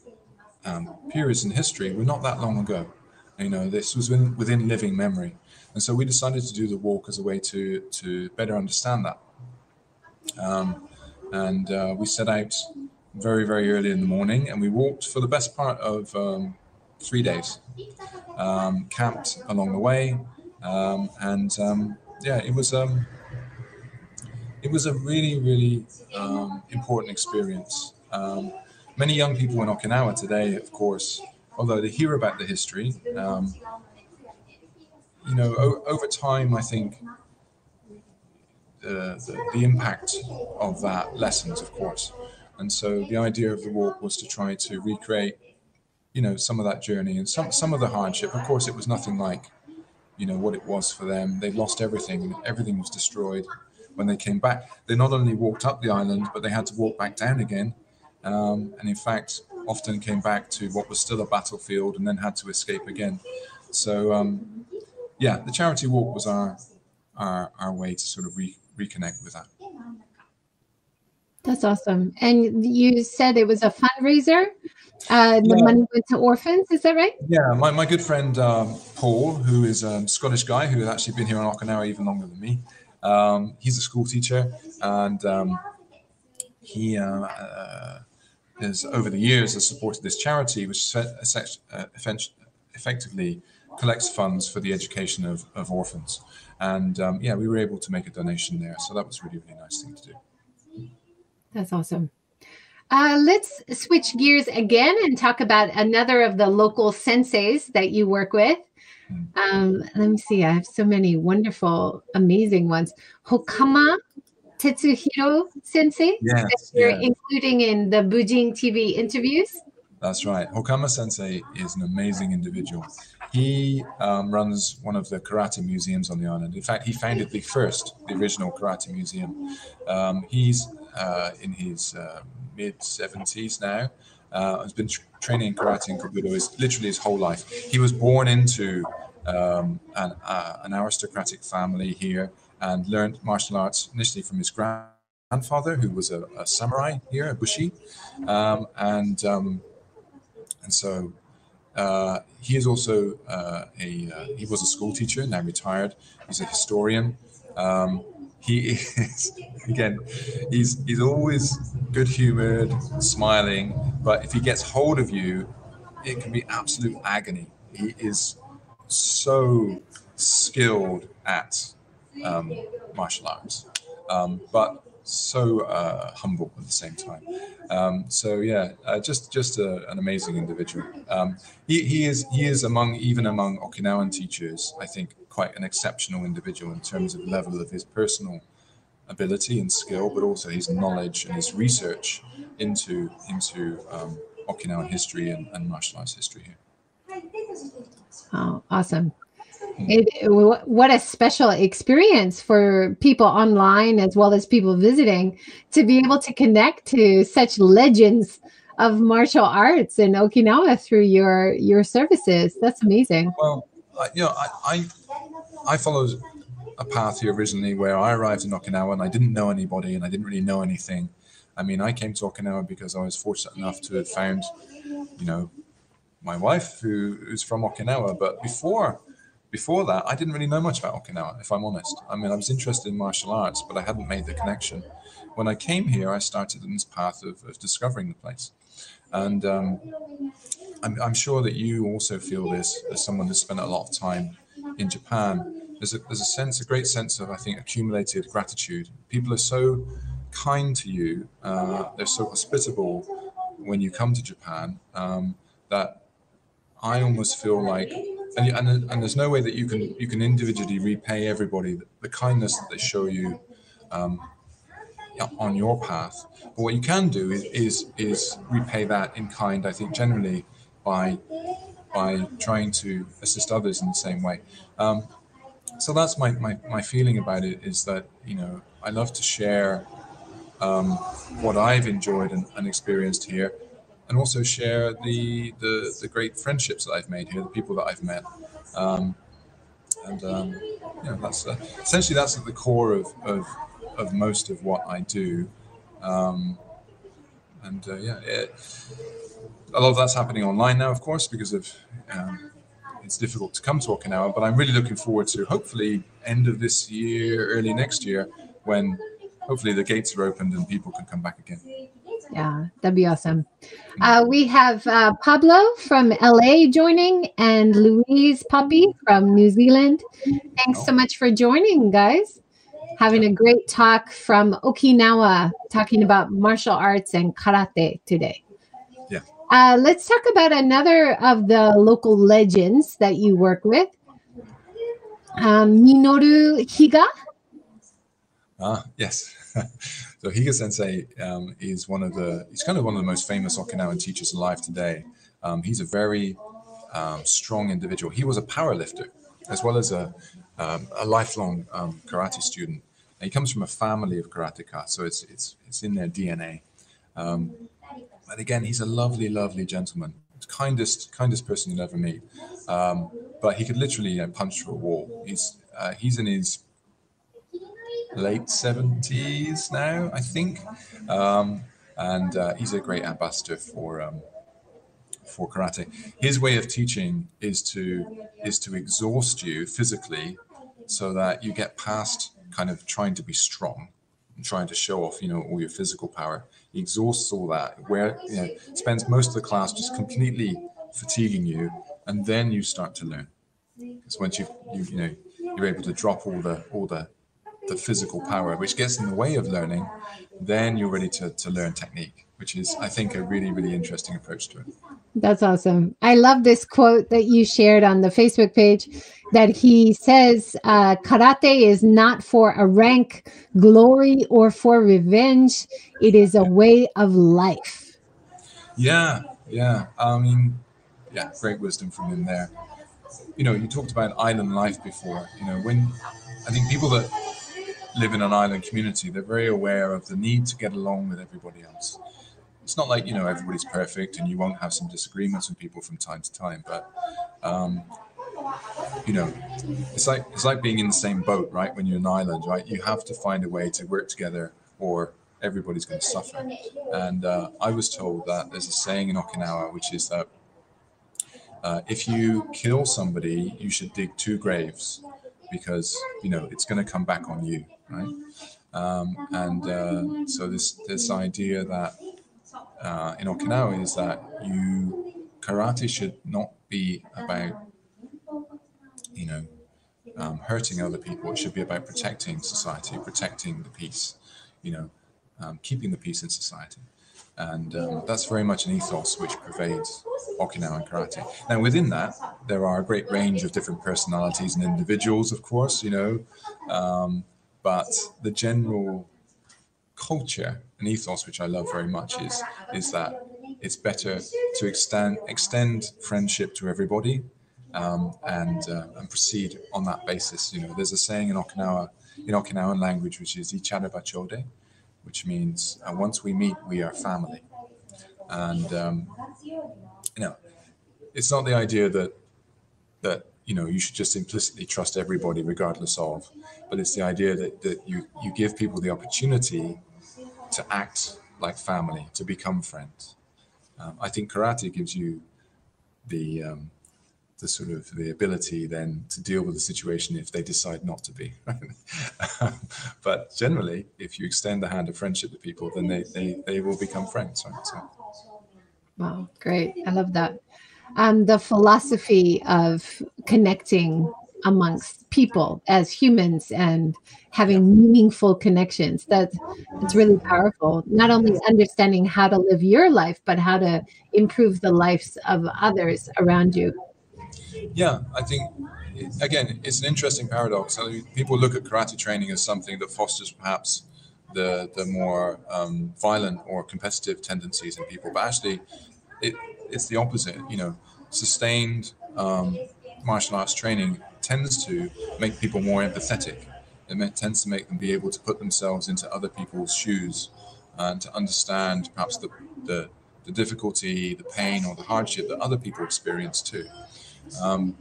um, periods in history were not that long ago. You know, this was within, within living memory, and so we decided to do the walk as a way to to better understand that. Um, and uh, we set out very very early in the morning, and we walked for the best part of um, three days. Um, camped along the way, um, and um, yeah, it was um, it was a really really um, important experience. Many young people in Okinawa today, of course, although they hear about the history, you know, o- over time, I think the, the, the impact of that lessens, of course. And so the idea of the walk was to try to recreate you know some of that journey and some some of the hardship. Of course, it was nothing like you know what it was for them. They lost everything. Everything was destroyed when they came back. They not only walked up the island, but they had to walk back down again. Um, and in fact, often came back to what was still a battlefield and then had to escape again. So um, yeah, the charity walk was our our, our way to sort of re- reconnect with that. That's awesome. And you said it was a fundraiser uh, the yeah. money went to orphans, is that right? Yeah, my, my good friend um, Paul, who is a Scottish guy who has actually been here in Okinawa even longer than me, um, he's a school teacher and um, he uh, uh, has, over the years, has supported this charity, which uh, effectively collects funds for the education of, of orphans. And um, yeah, we were able to make a donation there. So that was really, really nice thing to do. That's awesome. Uh, let's switch gears again and talk about another of the local senseis that you work with. Um, let me see. I have so many wonderful, amazing ones. Hokama Tetsuhiro Sensei, yes, that you're yes. including in the Bujin TV interviews. That's right. Hokama Sensei is an amazing individual. He um, runs one of the karate museums on the island. In fact, he founded the first, the original karate museum. Um, he's uh, in his um, mid 70s now. Uh, has been tra- training in karate and kobudo his, literally his whole life. He was born into um, an, uh, an, aristocratic family here and learned martial arts initially from his grandfather, who was a, a samurai here, a bushi, um, and um, and so uh, he is also uh, a uh, he was a school teacher, now retired. He's a historian. Um, he is again he's he's always good humored smiling but if he gets hold of you it can be absolute agony. He is so skilled at um, martial arts um, but so uh, humble at the same time. Um, so yeah uh, just just a, an amazing individual. Um, he, he is he is among even among okinawan teachers i think quite an exceptional individual in terms of level of his personal ability and skill, but also his knowledge and his research into into um, Okinawan history and, and martial arts history here. Oh, awesome! It, what a special experience for people online as well as people visiting to be able to connect to such legends of martial arts in Okinawa through your your services. That's amazing. Well, you know, I I, I followed a path here originally where I arrived in Okinawa and I didn't know anybody and I didn't really know anything. I mean, I came to Okinawa because I was fortunate enough to have found, you know, my wife who's from Okinawa. But before before that, I didn't really know much about Okinawa, if I'm honest. I mean, I was interested in martial arts, but I hadn't made the connection. When I came here, I started in this path of, of discovering the place. And um, I'm, I'm, sure that you also feel this as someone who's spent a lot of time in Japan there's a, there's a sense, a great sense of, I think, accumulated gratitude. People are so kind to you, uh, they're so hospitable when you come to Japan um, that I almost feel like, and, and, and there's no way that you can you can individually repay everybody the, the kindness that they show you um, on your path. But what you can do is, is is repay that in kind. I think generally by by trying to assist others in the same way. Um, so that's my, my, my feeling about it is that you know I love to share um, what I've enjoyed and, and, experienced here, and also share the, the the great friendships that I've made here, the people that I've met, um, and um, you know that's uh, essentially that's at the core of, of of most of what I do, um, and uh, yeah, it, a lot of that's happening online now, of course, because of um, it's difficult to come to Okinawa. But I'm really looking forward to hopefully end of this year, early next year, when hopefully the gates are opened and people can come back again. Yeah, that'd be awesome. Uh, we have uh, Pablo from LA joining and Louise Puppy from New Zealand. Thanks so much for joining, guys. Having a great talk from Okinawa, talking about martial arts and karate today. Uh, let's talk about another of the local legends that you work with, um, Minoru Higa. Ah, yes. <laughs> so Higa Sensei um, is one of the, he's kind of one of the most famous Okinawan teachers alive today. Um, he's a very um, strong individual. He was a power lifter as well as a, um, a lifelong um, karate student. And he comes from a family of karateka, so it's, it's, it's in their DNA. Um, but again, he's a lovely, lovely gentleman, kindest, kindest person you'll ever meet. Um, but he could literally you know, punch through a wall. He's uh, he's in his late seventies now, I think, um, and uh, he's a great ambassador for um, for karate. His way of teaching is to is to exhaust you physically, so that you get past kind of trying to be strong and trying to show off, you know, all your physical power he exhausts all that, where you know, spends most of the class just completely fatiguing you, and then you start to learn. Because once you you you know you're able to drop all the all the the physical power, which gets in the way of learning, then you're ready to, to learn technique, which is, I think, a really, really interesting approach to it. That's awesome. I love this quote that you shared on the Facebook page that he says uh, karate is not for a rank, glory, or for revenge. It is a way of life. Yeah, yeah. I mean, yeah, great wisdom from him there. You know, you talked about island life before. You know, when I think people that live in an island community, they're very aware of the need to get along with everybody else it's not like you know everybody's perfect and you won't have some disagreements with people from time to time but um, you know it's like it's like being in the same boat right? When you're an island right? You have to find a way to work together or everybody's going to suffer. And uh, i was told that there's a saying in okinawa which is that uh, if you kill somebody you should dig two graves because you know it's going to come back on you right? Um, and uh, so this this idea that uh, in Okinawa is that you karate should not be about you know um, hurting other people. It should be about protecting society, protecting the peace, you know, um, keeping the peace in society. And um, that's very much an ethos which pervades Okinawan karate. Now, within that, there are a great range of different personalities and individuals, of course, you know, um, but the general culture and ethos, which I love very much, is is that it's better to extend extend friendship to everybody um, and uh, and proceed on that basis. You know, there's a saying in Okinawa in Okinawan language which is "ichariba chode," which means uh, once we meet, we are family. And um, you know, it's not the idea that that you know you should just implicitly trust everybody regardless of, but it's the idea that that you you give people the opportunity to act like family, to become friends. Um, I think karate gives you the um, the sort of the ability then to deal with the situation if they decide not to be. <laughs> but generally, if you extend the hand of friendship to people, then they they, they will become friends. Right? So. Wow, great! I love that. Um, the philosophy of connecting amongst people as humans and having meaningful connections. That it's really powerful. Not only understanding how to live your life, but how to improve the lives of others around you. Yeah, I think again, it's an interesting paradox. I mean, people look at karate training as something that fosters perhaps the the more um, violent or competitive tendencies in people, but actually, it it's the opposite. You know, sustained um, martial arts training tends to make people more empathetic. It tends to make them be able to put themselves into other people's shoes and to understand perhaps the, the, the difficulty, the pain, or the hardship that other people experience too. Um,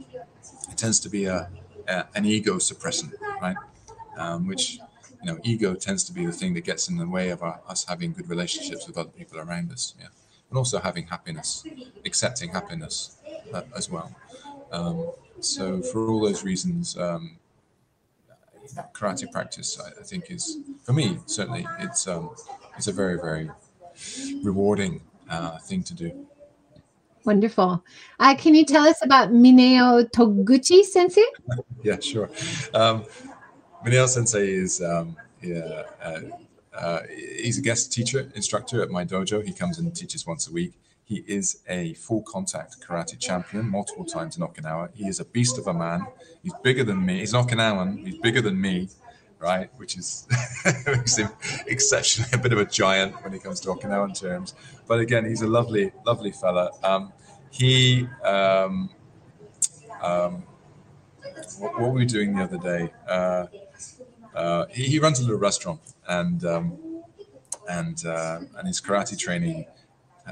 it tends to be a, a an ego suppressant, right? Um, which you know, ego tends to be the thing that gets in the way of our, us having good relationships with other people around us. Yeah, and also having happiness, accepting happiness uh, as well. Um, so for all those reasons, um, karate practice, I, I, think, is for me certainly it's um, it's a very very rewarding uh, thing to do. Wonderful. Uh, can you tell us about Mineo Toguchi Sensei? yeah, sure. Um, Mineo Sensei is um, yeah, uh, uh, he's a guest teacher instructor at my dojo. He comes and teaches once a week. He is a full contact karate champion multiple times in Okinawa. He is a beast of a man. He's bigger than me. He's an Okinawan. He's bigger than me, right? Which is <laughs> makes him exceptionally a bit of a giant when it comes to Okinawan terms. But again, he's a lovely, lovely fella. Um, he, um, um, what, what, were we doing the other day? Uh, uh, he, he, runs a little restaurant and um, and uh, and his karate training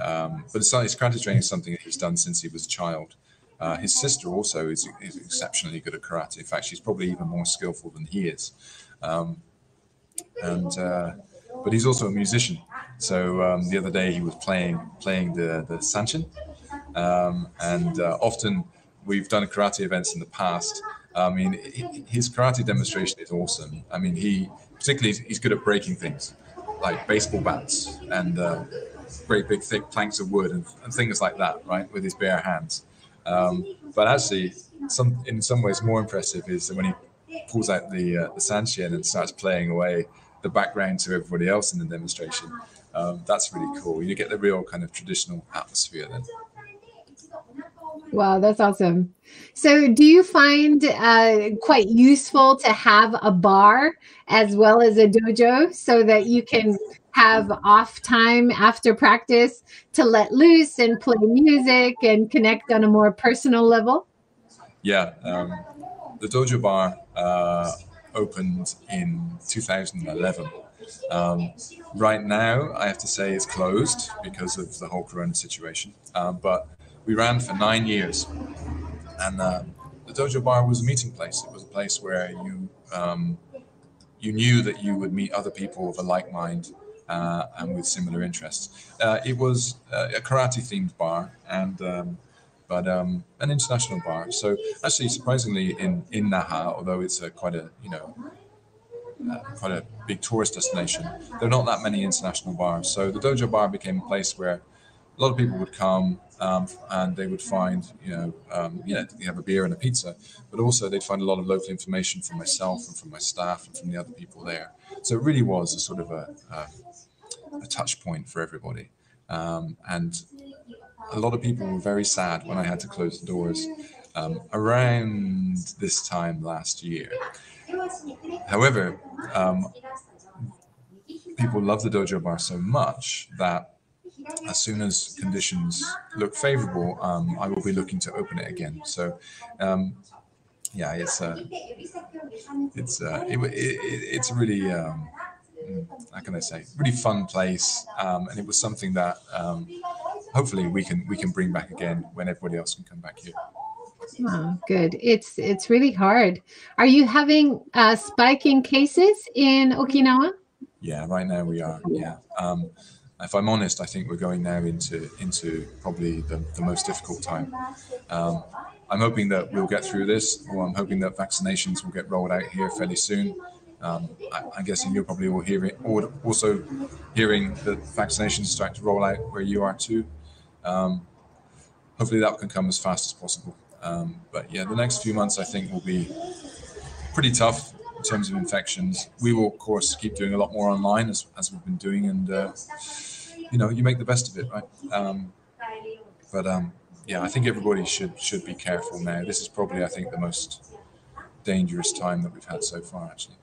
um, but his karate training is something that he's done since he was a child. Uh, his sister also is, is, exceptionally good at karate. In fact, she's probably even more skillful than he is. Um, and uh, but he's also a musician. So um, the other day he was playing playing the the sanshin, um, and uh, often we've done karate events in the past. I mean, his karate demonstration is awesome. I mean, he particularly he's good at breaking things like baseball bats and uh, great big thick planks of wood and, and things like that, right, with his bare hands. Um, but actually, some in some ways more impressive is when he pulls out the uh, the sanshin and starts playing away the background to everybody else in the demonstration. Um, that's really cool. You get the real kind of traditional atmosphere then. Wow, that's awesome. So, do you find uh, quite useful to have a bar as well as a dojo so that you can have off time after practice to let loose and play music and connect on a more personal level? Yeah, um, the Dojo Bar uh, opened in 2011. Um, right now, I have to say it's closed because of the whole Corona situation. Um, but we ran for nine years, and uh, the Dojo Bar was a meeting place. It was a place where you um, you knew that you would meet other people of a like mind uh, and with similar interests. Uh, it was uh, a karate themed bar and um, but um, an international bar. So actually, surprisingly, in in Naha, although it's a quite a you know uh, quite a big tourist destination, there are not that many international bars. So the dojo bar became a place where a lot of people would come um, and they would find, you know, um, you know, they have a beer and a pizza, but also they'd find a lot of local information from myself and from my staff and from the other people there. So it really was a sort of a, a a touch point for everybody. Um, and a lot of people were very sad when I had to close the doors um, around this time last year. However, um, people love the dojo bar so much that as soon as conditions look favorable, um, I will be looking to open it again. So, um, yeah, it's uh, it's uh, it, it, it's really um, how can I say, really fun place, um, and it was something that um, hopefully we can we can bring back again when everybody else can come back here. Oh, good. It's it's really hard. Are you having uh, spiking cases in Okinawa? Yeah, right now we are. Yeah. Um, if I'm honest, I think we're going now into into probably the, the most difficult time. Um, I'm hoping that we'll get through this, or I'm hoping that vaccinations will get rolled out here fairly soon. Um, I, am guessing you're probably all hearing, also hearing that vaccinations start to roll out where you are too. Um, hopefully that can come as fast as possible. Um, but yeah, the next few months I think will be pretty tough in terms of infections. We will, of course, keep doing a lot more online as, as we've been doing, and uh, you know, you make the best of it, right? Um, but um, yeah, I think everybody should should be careful now. This is probably, I think, the most dangerous time that we've had so far, actually.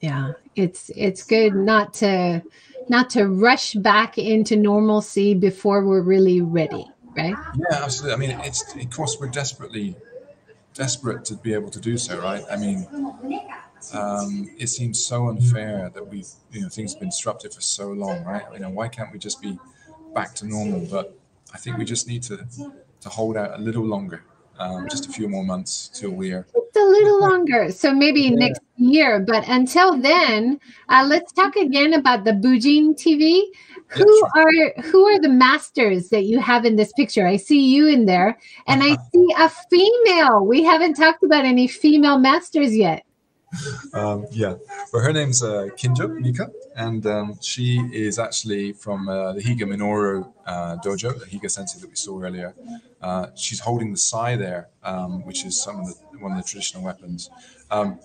Yeah, it's it's good not to not to rush back into normalcy before we're really ready, right? Yeah, absolutely. I mean, it's of course we're desperately desperate to be able to do so, right? I mean, um, it seems so unfair that we've you know things have been disrupted for so long, right? You know, why can't we just be back to normal? But I think we just need to to hold out a little longer, um, just a few more months till we're just a little <laughs> longer. So maybe yeah. next year. But until then, uh, let's talk again about the Bujin TV. Who are who are the masters that you have in this picture? I see you in there, and I see a female. We haven't talked about any female masters yet. Um, yeah, but her name's uh, Kinjo Mika, and um, she is actually from uh, the Higa Minoru uh, dojo, the Higa sensei that we saw earlier. Uh, she's holding the sai there, um, which is some of the one of the traditional weapons. Um,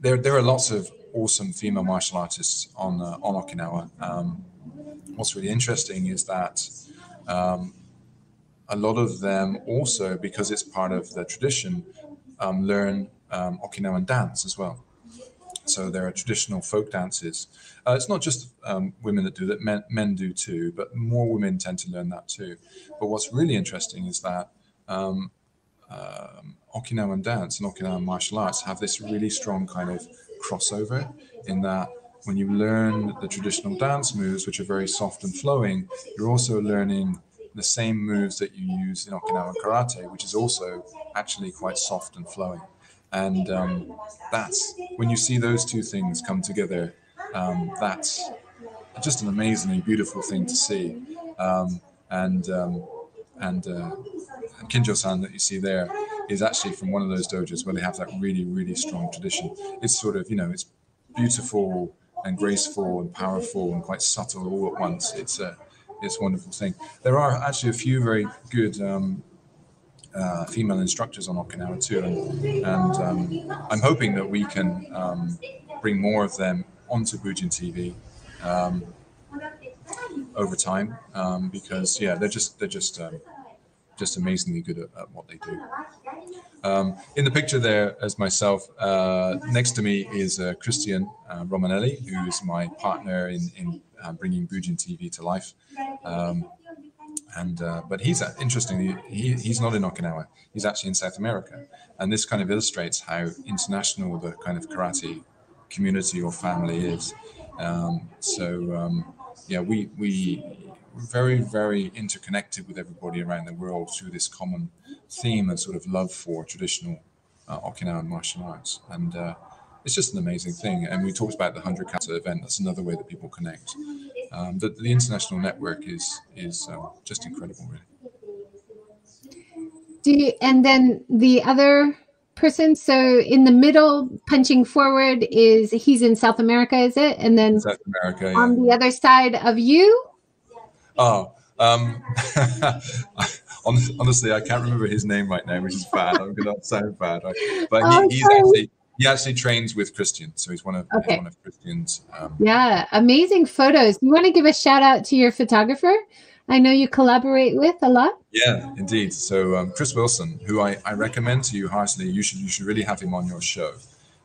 there, there are lots of awesome female martial artists on uh, on Okinawa. Um, what's really interesting is that um, a lot of them also, because it's part of the tradition, um, learn um, Okinawan dance as well. So there are traditional folk dances. Uh, it's not just um, women that do that; men, men do too. But more women tend to learn that too. But what's really interesting is that um, um, Okinawan dance and Okinawan martial arts have this really strong kind of crossover in that when you learn the traditional dance moves, which are very soft and flowing, you're also learning the same moves that you use in Okinawan karate, which is also actually quite soft and flowing. And um, that's when you see those two things come together, um, that's just an amazingly beautiful thing to see. Um, and um, and uh, Kinjo-san that you see there is actually from one of those dojos where they have that really, really strong tradition. It's sort of, you know, it's beautiful and graceful and powerful and quite subtle all at once. It's a, it's a wonderful thing. There are actually a few very good um, uh, female instructors on Okinawa too, and, and um, I'm hoping that we can um, bring more of them onto Bujin TV um, over time um, because yeah, they're just they're just um, just amazingly good at, at what they do. Um, in the picture there, as myself, uh, next to me is uh, Christian uh, Romanelli, who is my partner in, in uh, bringing Bujin TV to life. And uh, but he's uh, interestingly he, he's not in Okinawa. He's actually in South America, and this kind of illustrates how international the kind of karate community or family is. Um, so um, yeah, we we very, very interconnected with everybody around the world through this common theme and sort of love for traditional uh, Okinawan martial arts. And uh, it's just an amazing thing. And we talked about the 100 Kata event. That's another way that people connect. Um, the, the international network is is um, just incredible, really. Do you, and then the other person, so in the middle, punching forward, is he's in South America, is it? And then South America, yeah. on the other side of you Oh, um, <laughs> honestly, I can't remember his name right now, which is bad. I'm going to sound bad, right? but oh, he, he's actually he actually trains with Christian, so he's one of okay. one of Christian's. Um, yeah, amazing photos. You want to give a shout out to your photographer? I know you collaborate with a lot. Yeah, indeed. So um, Chris Wilson, who I, I recommend to you harshly, you should you should really have him on your show.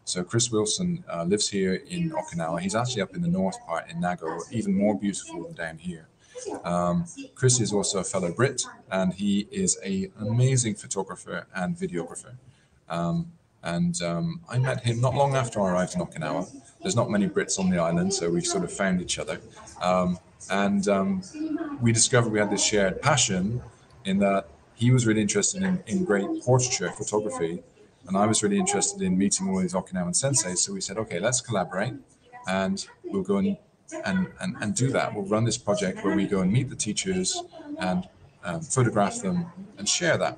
So Chris Wilson uh, lives here in Okinawa. He's actually up in the north part in Nago, even more beautiful than down here. Um, Chris is also a fellow Brit, and he is a, an amazing photographer and videographer. Um, and um, I met him not long after I arrived in Okinawa. There's not many Brits on the island, so we sort of found each other. Um, and um, we discovered we had this shared passion in that he was really interested in, in great portraiture photography, and I was really interested in meeting all these Okinawan senseis. So we said, okay, let's collaborate, and we'll go and and, and, and do that. We'll run this project where we go and meet the teachers and um, photograph them and share that.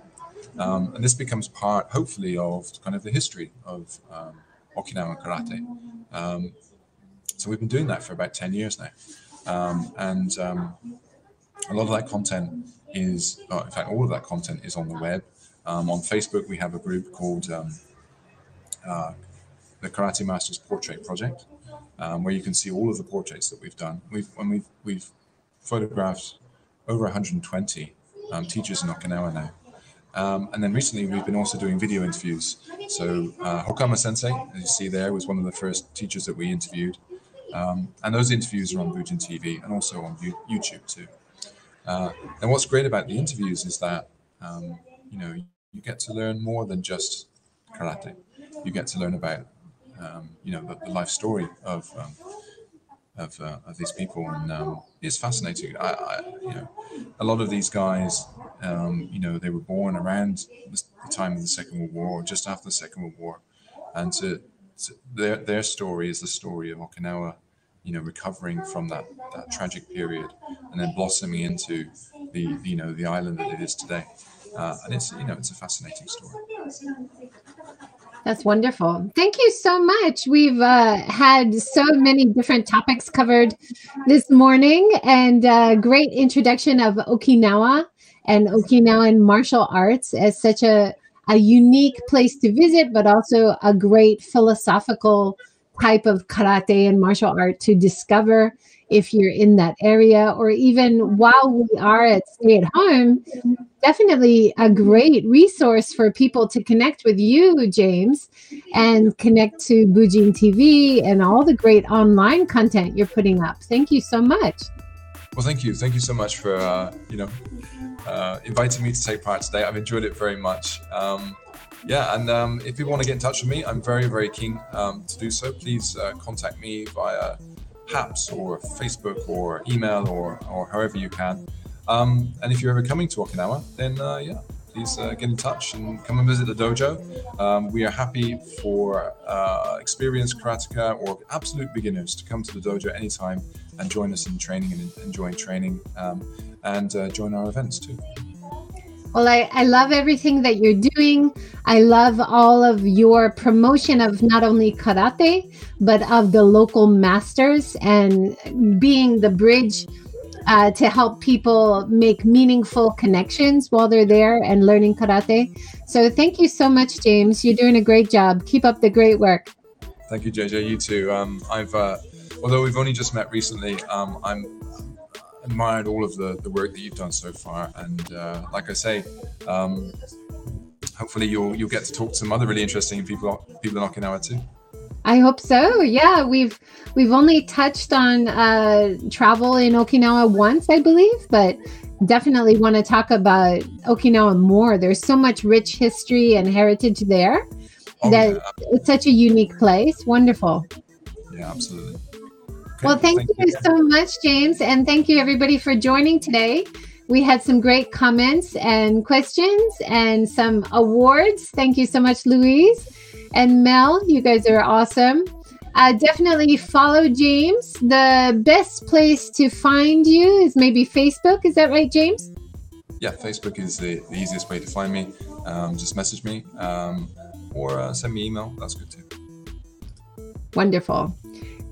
Um, and this becomes part, hopefully, of kind of the history of um, Okinawan karate. Um, so we've been doing that for about 10 years now. Um, and um, a lot of that content is, uh, in fact, all of that content is on the web. Um, on Facebook, we have a group called uh, the Karate Masters Portrait Project, where you can see all of the portraits that we've done. We've when we've we've photographed over 120 um, teachers in Okinawa now. Um, and then recently, we've been also doing video interviews. So uh, Hokama Sensei, as you see there, was one of the first teachers that we interviewed. Um, and those interviews are on Bujin TV and also on YouTube too. Uh, and what's great about the interviews is that um, you know you get to learn more than just karate. You get to learn about um, you know the, the, life story of um, of, uh, of these people, and um, it's fascinating. I, I, you know a lot of these guys, um, you know, they were born around the time of the Second World War or just after the Second World War, and to, to their their story is the story of Okinawa you know, recovering from that, that tragic period and then blossoming into the, you know, the island that it is today. Uh, and it's, you know, it's a fascinating story. That's wonderful. Thank you so much. We've uh, had so many different topics covered this morning and uh, great introduction of Okinawa and Okinawan martial arts as such a, a unique place to visit, but also a great philosophical type of karate and martial art to discover if you're in that area or even while we are at stay at home definitely a great resource for people to connect with you james and connect to bujin tv and all the great online content you're putting up. Thank you so much. Well thank you. Thank you so much for uh, you know uh, inviting me to take part today. I've enjoyed it very much. Um, yeah, and um, if you want to get in touch with me, I'm very, very keen um, to do so. Please uh, contact me via HAPS or Facebook or email or, or however you can. Um, and if you're ever coming to Okinawa, then uh, yeah, please uh, get in touch and come and visit the dojo. Um, we are happy for uh, experienced karateka or absolute beginners to come to the dojo anytime and join us in training and enjoying training um, and uh, join our events too. Well, I, I love everything that you're doing. I love all of your promotion of not only karate, but of the local masters and being the bridge uh, to help people make meaningful connections while they're there and learning karate. So thank you so much, James. You're doing a great job. Keep up the great work. Thank you, JJ. You too. Um, I've, uh, although we've only just met recently, um, I'm admired all of the, the work that you've done so far. And uh, like I say, um, hopefully you'll you'll get to talk to some other really interesting people people in Okinawa too. I hope so. Yeah, we've we've only touched on uh, travel in Okinawa once, I believe, but definitely want to talk about Okinawa more. There's so much rich history and heritage there oh, that yeah. it's such a unique place. Wonderful. Yeah, absolutely. Well, thank, thank you, you so much, James. And thank you, everybody, for joining today. We had some great comments and questions and some awards. Thank you so much, Louise and Mel. You guys are awesome. Uh, definitely follow James. The best place to find you is maybe Facebook. Is that right, James? Yeah, Facebook is the, the easiest way to find me. Um, just message me um, or uh, send me email. That's good too. Wonderful.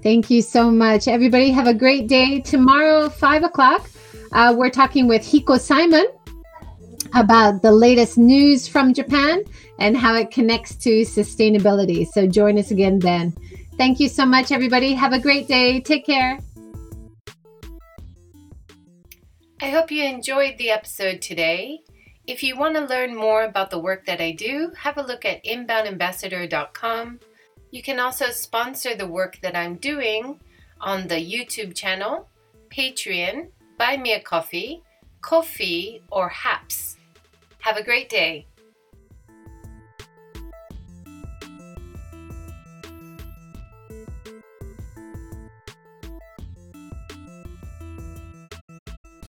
Thank you so much. Everybody have a great day. Tomorrow, 5 o'clock, uh, we're talking with Hiko Simon about the latest news from Japan and how it connects to sustainability. So join us again then. Thank you so much, everybody. Have a great day. Take care. I hope you enjoyed the episode today. If you want to learn more about the work that I do, have a look at inboundambassador.com you can also sponsor the work that I'm doing on the YouTube channel, Patreon, Buy Me a Coffee, Ko-fi, or Haps. Have a great day.